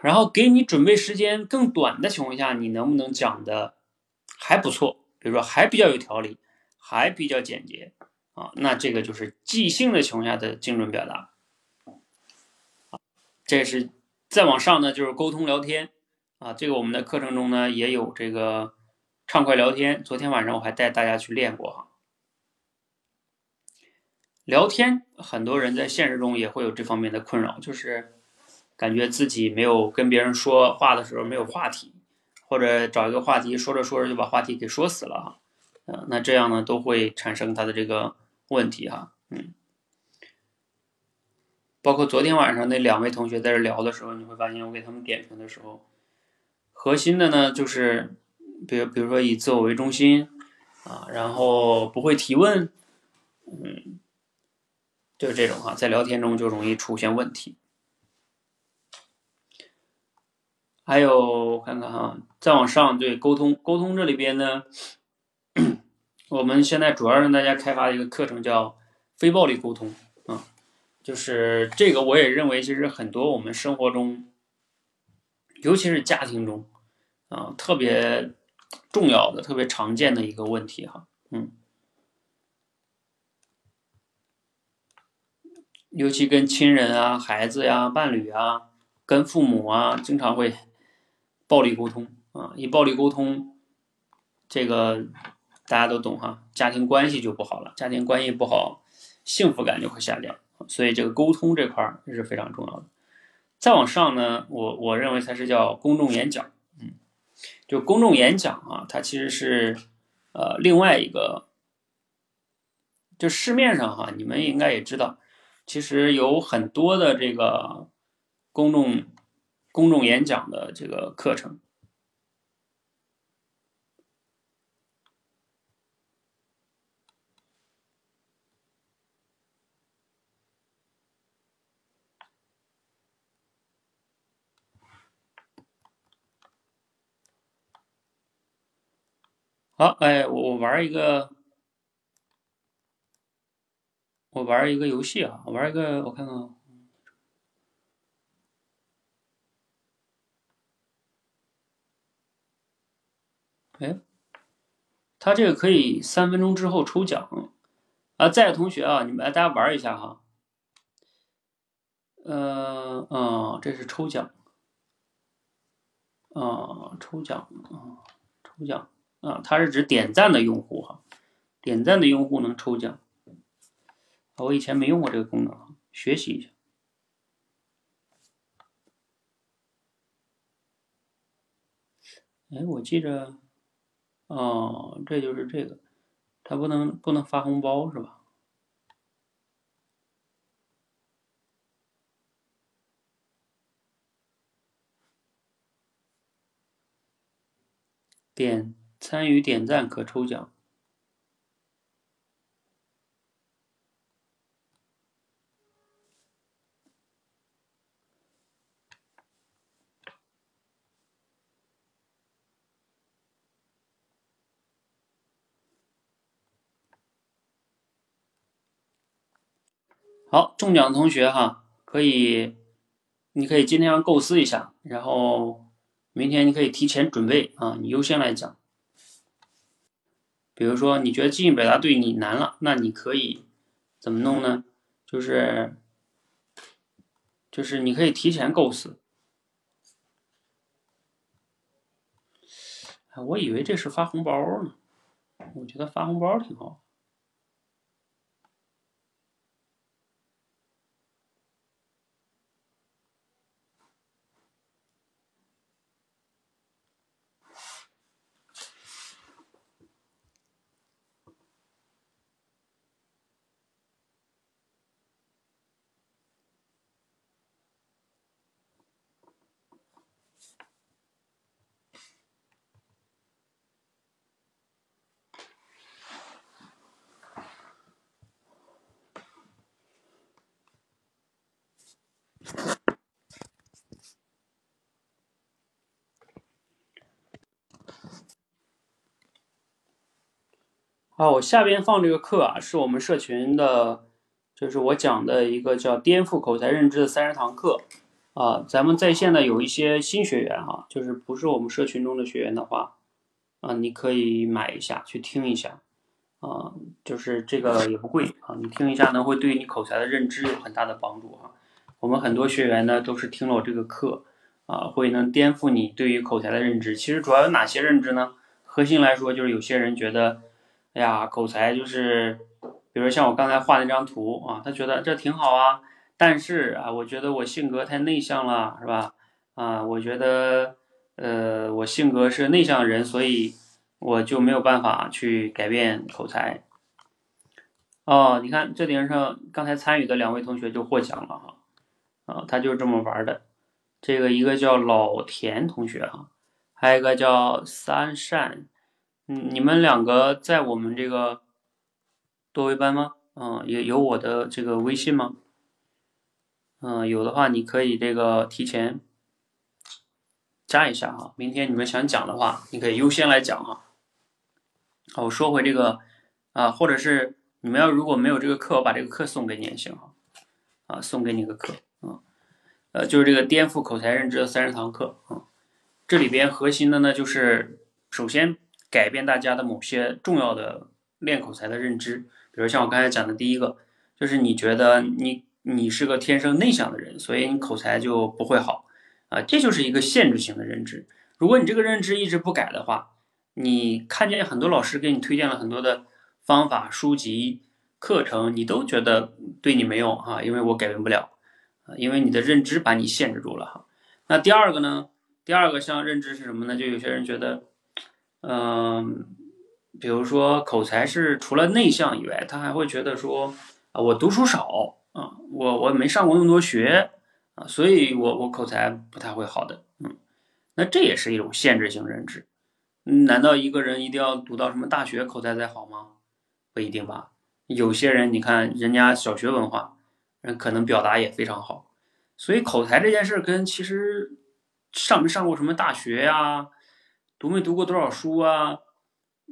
然后给你准备时间更短的情况下，你能不能讲的还不错？比如说还比较有条理，还比较简洁啊，那这个就是即兴的情况下的精准表达。这是再往上呢，就是沟通聊天啊，这个我们的课程中呢也有这个畅快聊天。昨天晚上我还带大家去练过哈。聊天，很多人在现实中也会有这方面的困扰，就是。感觉自己没有跟别人说话的时候没有话题，或者找一个话题说着说着就把话题给说死了啊，嗯，那这样呢都会产生他的这个问题哈，嗯，包括昨天晚上那两位同学在这聊的时候，你会发现我给他们点评的时候，核心的呢就是，比如比如说以自我为中心啊，然后不会提问，嗯，就是这种哈，在聊天中就容易出现问题。还有我看看哈，再往上对沟通沟通这里边呢，我们现在主要让大家开发一个课程叫非暴力沟通啊，就是这个我也认为其实很多我们生活中，尤其是家庭中啊特别重要的、特别常见的一个问题哈，嗯，尤其跟亲人啊、孩子呀、伴侣啊、跟父母啊，经常会。暴力沟通啊，一暴力沟通，这个大家都懂哈，家庭关系就不好了，家庭关系不好，幸福感就会下降，所以这个沟通这块儿是非常重要的。再往上呢，我我认为才是叫公众演讲，嗯，就公众演讲啊，它其实是呃另外一个，就市面上哈，你们应该也知道，其实有很多的这个公众。公众演讲的这个课程，好，哎，我我玩一个，我玩一个游戏啊，玩一个，我看看。哎，他这个可以三分钟之后抽奖啊！在的同学啊，你们来大家玩一下哈。呃，嗯，这是抽奖，啊，抽奖啊，抽奖啊，它是指点赞的用户哈，点赞的用户能抽奖。我以前没用过这个功能，学习一下。哎，我记着。哦，这就是这个，他不能不能发红包是吧？点参与点赞可抽奖。好，中奖的同学哈，可以，你可以今天要构思一下，然后明天你可以提前准备啊，你优先来讲。比如说，你觉得记忆表达对你难了，那你可以怎么弄呢？就是，就是你可以提前构思。我以为这是发红包呢，我觉得发红包挺好。啊，我下边放这个课啊，是我们社群的，就是我讲的一个叫颠覆口才认知的三十堂课啊。咱们在线的有一些新学员哈，就是不是我们社群中的学员的话，啊，你可以买一下去听一下啊，就是这个也不贵啊，你听一下呢，会对你口才的认知有很大的帮助哈。我们很多学员呢都是听了我这个课啊，会能颠覆你对于口才的认知。其实主要有哪些认知呢？核心来说，就是有些人觉得。哎呀，口才就是，比如像我刚才画那张图啊，他觉得这挺好啊，但是啊，我觉得我性格太内向了，是吧？啊，我觉得，呃，我性格是内向人，所以我就没有办法去改变口才。哦，你看这顶上刚才参与的两位同学就获奖了哈，啊，他就是这么玩的。这个一个叫老田同学哈，还有一个叫三善。嗯，你们两个在我们这个多维班吗？嗯，有有我的这个微信吗？嗯，有的话你可以这个提前加一下哈。明天你们想讲的话，你可以优先来讲哈。好，我说回这个啊，或者是你们要如果没有这个课，我把这个课送给你也行哈。啊，送给你个课啊，呃，就是这个颠覆口才认知的三十堂课啊。这里边核心的呢，就是首先。改变大家的某些重要的练口才的认知，比如像我刚才讲的第一个，就是你觉得你你是个天生内向的人，所以你口才就不会好啊，这就是一个限制性的认知。如果你这个认知一直不改的话，你看见很多老师给你推荐了很多的方法、书籍、课程，你都觉得对你没用啊，因为我改变不了啊，因为你的认知把你限制住了哈。那第二个呢？第二个像认知是什么呢？就有些人觉得。嗯，比如说口才是除了内向以外，他还会觉得说啊，我读书少啊，我我没上过那么多学啊，所以我我口才不太会好的。嗯，那这也是一种限制性认知。难道一个人一定要读到什么大学口才才好吗？不一定吧。有些人你看人家小学文化，人可能表达也非常好。所以口才这件事跟其实上没上过什么大学呀？读没读过多少书啊？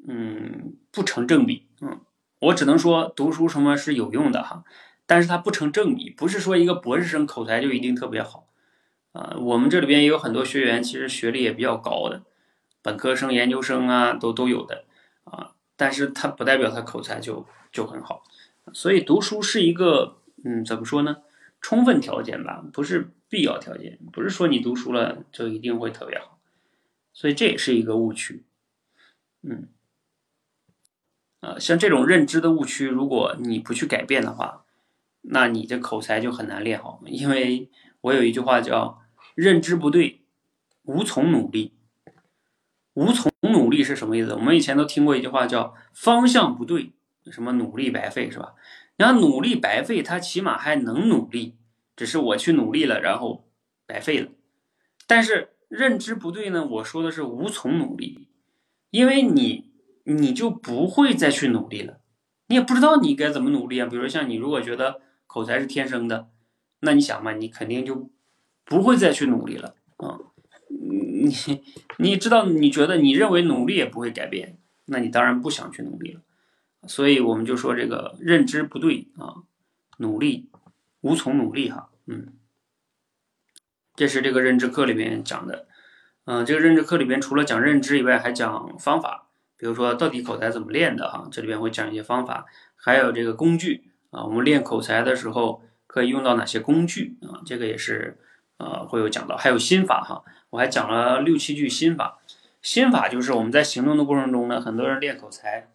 嗯，不成正比。嗯，我只能说读书什么是有用的哈，但是它不成正比，不是说一个博士生口才就一定特别好。啊，我们这里边也有很多学员，其实学历也比较高的，本科生、研究生啊，都都有的啊。但是它不代表他口才就就很好。所以读书是一个，嗯，怎么说呢？充分条件吧，不是必要条件。不是说你读书了就一定会特别好。所以这也是一个误区，嗯，啊，像这种认知的误区，如果你不去改变的话，那你这口才就很难练好。因为我有一句话叫“认知不对，无从努力”。无从努力是什么意思？我们以前都听过一句话叫“方向不对，什么努力白费”，是吧？你要努力白费，他起码还能努力，只是我去努力了，然后白费了。但是。认知不对呢？我说的是无从努力，因为你你就不会再去努力了，你也不知道你该怎么努力啊。比如像你如果觉得口才是天生的，那你想嘛，你肯定就不会再去努力了啊。你你知道你觉得你认为努力也不会改变，那你当然不想去努力了。所以我们就说这个认知不对啊，努力无从努力哈，嗯。这是这个认知课里面讲的，嗯，这个认知课里面除了讲认知以外，还讲方法，比如说到底口才怎么练的哈，这里边会讲一些方法，还有这个工具啊，我们练口才的时候可以用到哪些工具？啊，这个也是呃会有讲到，还有心法哈，我还讲了六七句心法，心法就是我们在行动的过程中呢，很多人练口才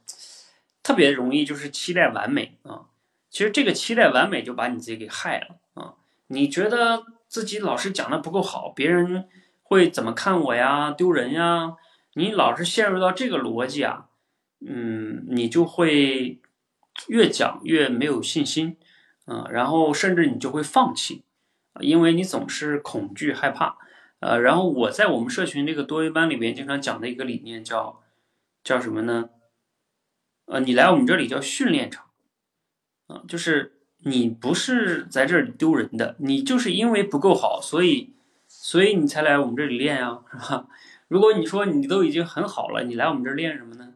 特别容易就是期待完美啊，其实这个期待完美就把你自己给害了啊，你觉得？自己老师讲的不够好，别人会怎么看我呀？丢人呀！你老是陷入到这个逻辑啊，嗯，你就会越讲越没有信心，嗯，然后甚至你就会放弃，因为你总是恐惧害怕，呃，然后我在我们社群这个多维班里边经常讲的一个理念叫叫什么呢？呃，你来我们这里叫训练场，啊，就是。你不是在这里丢人的，你就是因为不够好，所以，所以你才来我们这里练呀，是吧？如果你说你都已经很好了，你来我们这儿练什么呢？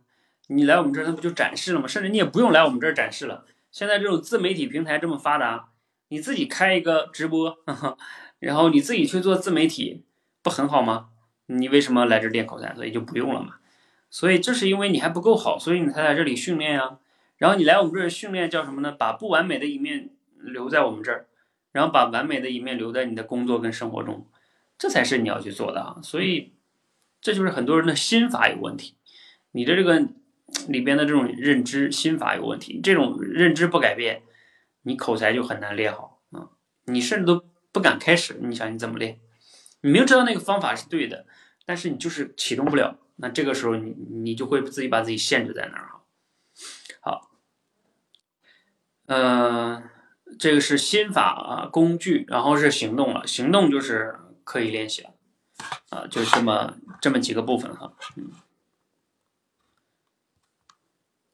你来我们这儿，那不就展示了吗？甚至你也不用来我们这儿展示了。现在这种自媒体平台这么发达，你自己开一个直播，<laughs> 然后你自己去做自媒体，不很好吗？你为什么来这练口才？所以就不用了嘛。所以这是因为你还不够好，所以你才在这里训练呀。然后你来我们这儿训练叫什么呢？把不完美的一面留在我们这儿，然后把完美的一面留在你的工作跟生活中，这才是你要去做的啊。所以这就是很多人的心法有问题，你的这个里边的这种认知心法有问题，这种认知不改变，你口才就很难练好啊。你甚至都不敢开始，你想你怎么练？你明知道那个方法是对的，但是你就是启动不了，那这个时候你你就会自己把自己限制在那儿哈。好，嗯，这个是心法啊，工具，然后是行动了，行动就是可以练习了，啊，就这么这么几个部分哈，嗯，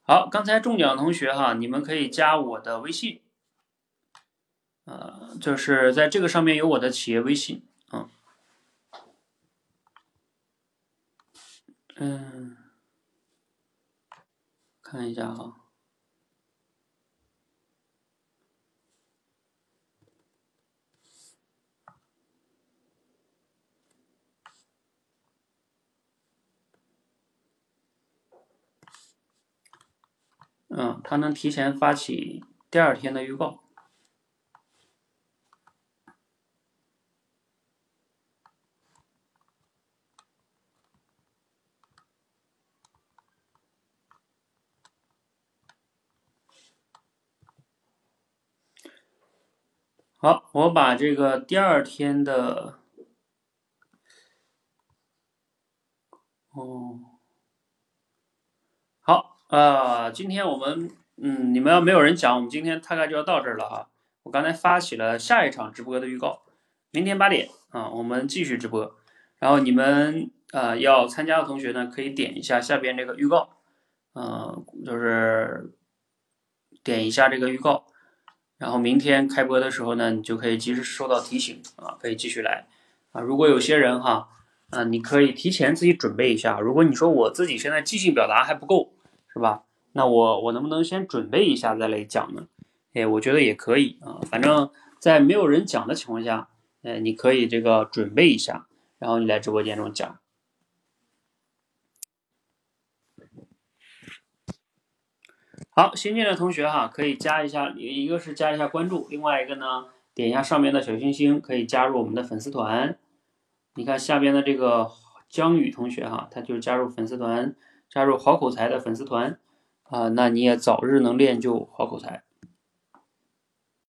好，刚才中奖同学哈，你们可以加我的微信，呃，就是在这个上面有我的企业微信，嗯，嗯，看一下哈。嗯，它能提前发起第二天的预告。好，我把这个第二天的，哦，好。啊，今天我们，嗯，你们要没有人讲，我们今天大概就要到这儿了啊。我刚才发起了下一场直播的预告，明天八点啊，我们继续直播。然后你们啊要参加的同学呢，可以点一下下边这个预告，嗯，就是点一下这个预告，然后明天开播的时候呢，你就可以及时收到提醒啊，可以继续来啊。如果有些人哈，啊，你可以提前自己准备一下。如果你说我自己现在即兴表达还不够。是吧？那我我能不能先准备一下再来讲呢？哎，我觉得也可以啊。反正，在没有人讲的情况下，哎，你可以这个准备一下，然后你来直播间中讲。好，新进的同学哈，可以加一下，一个是加一下关注，另外一个呢，点一下上面的小星星，可以加入我们的粉丝团。你看下边的这个江宇同学哈，他就加入粉丝团。加入好口才的粉丝团啊，那你也早日能练就好口才。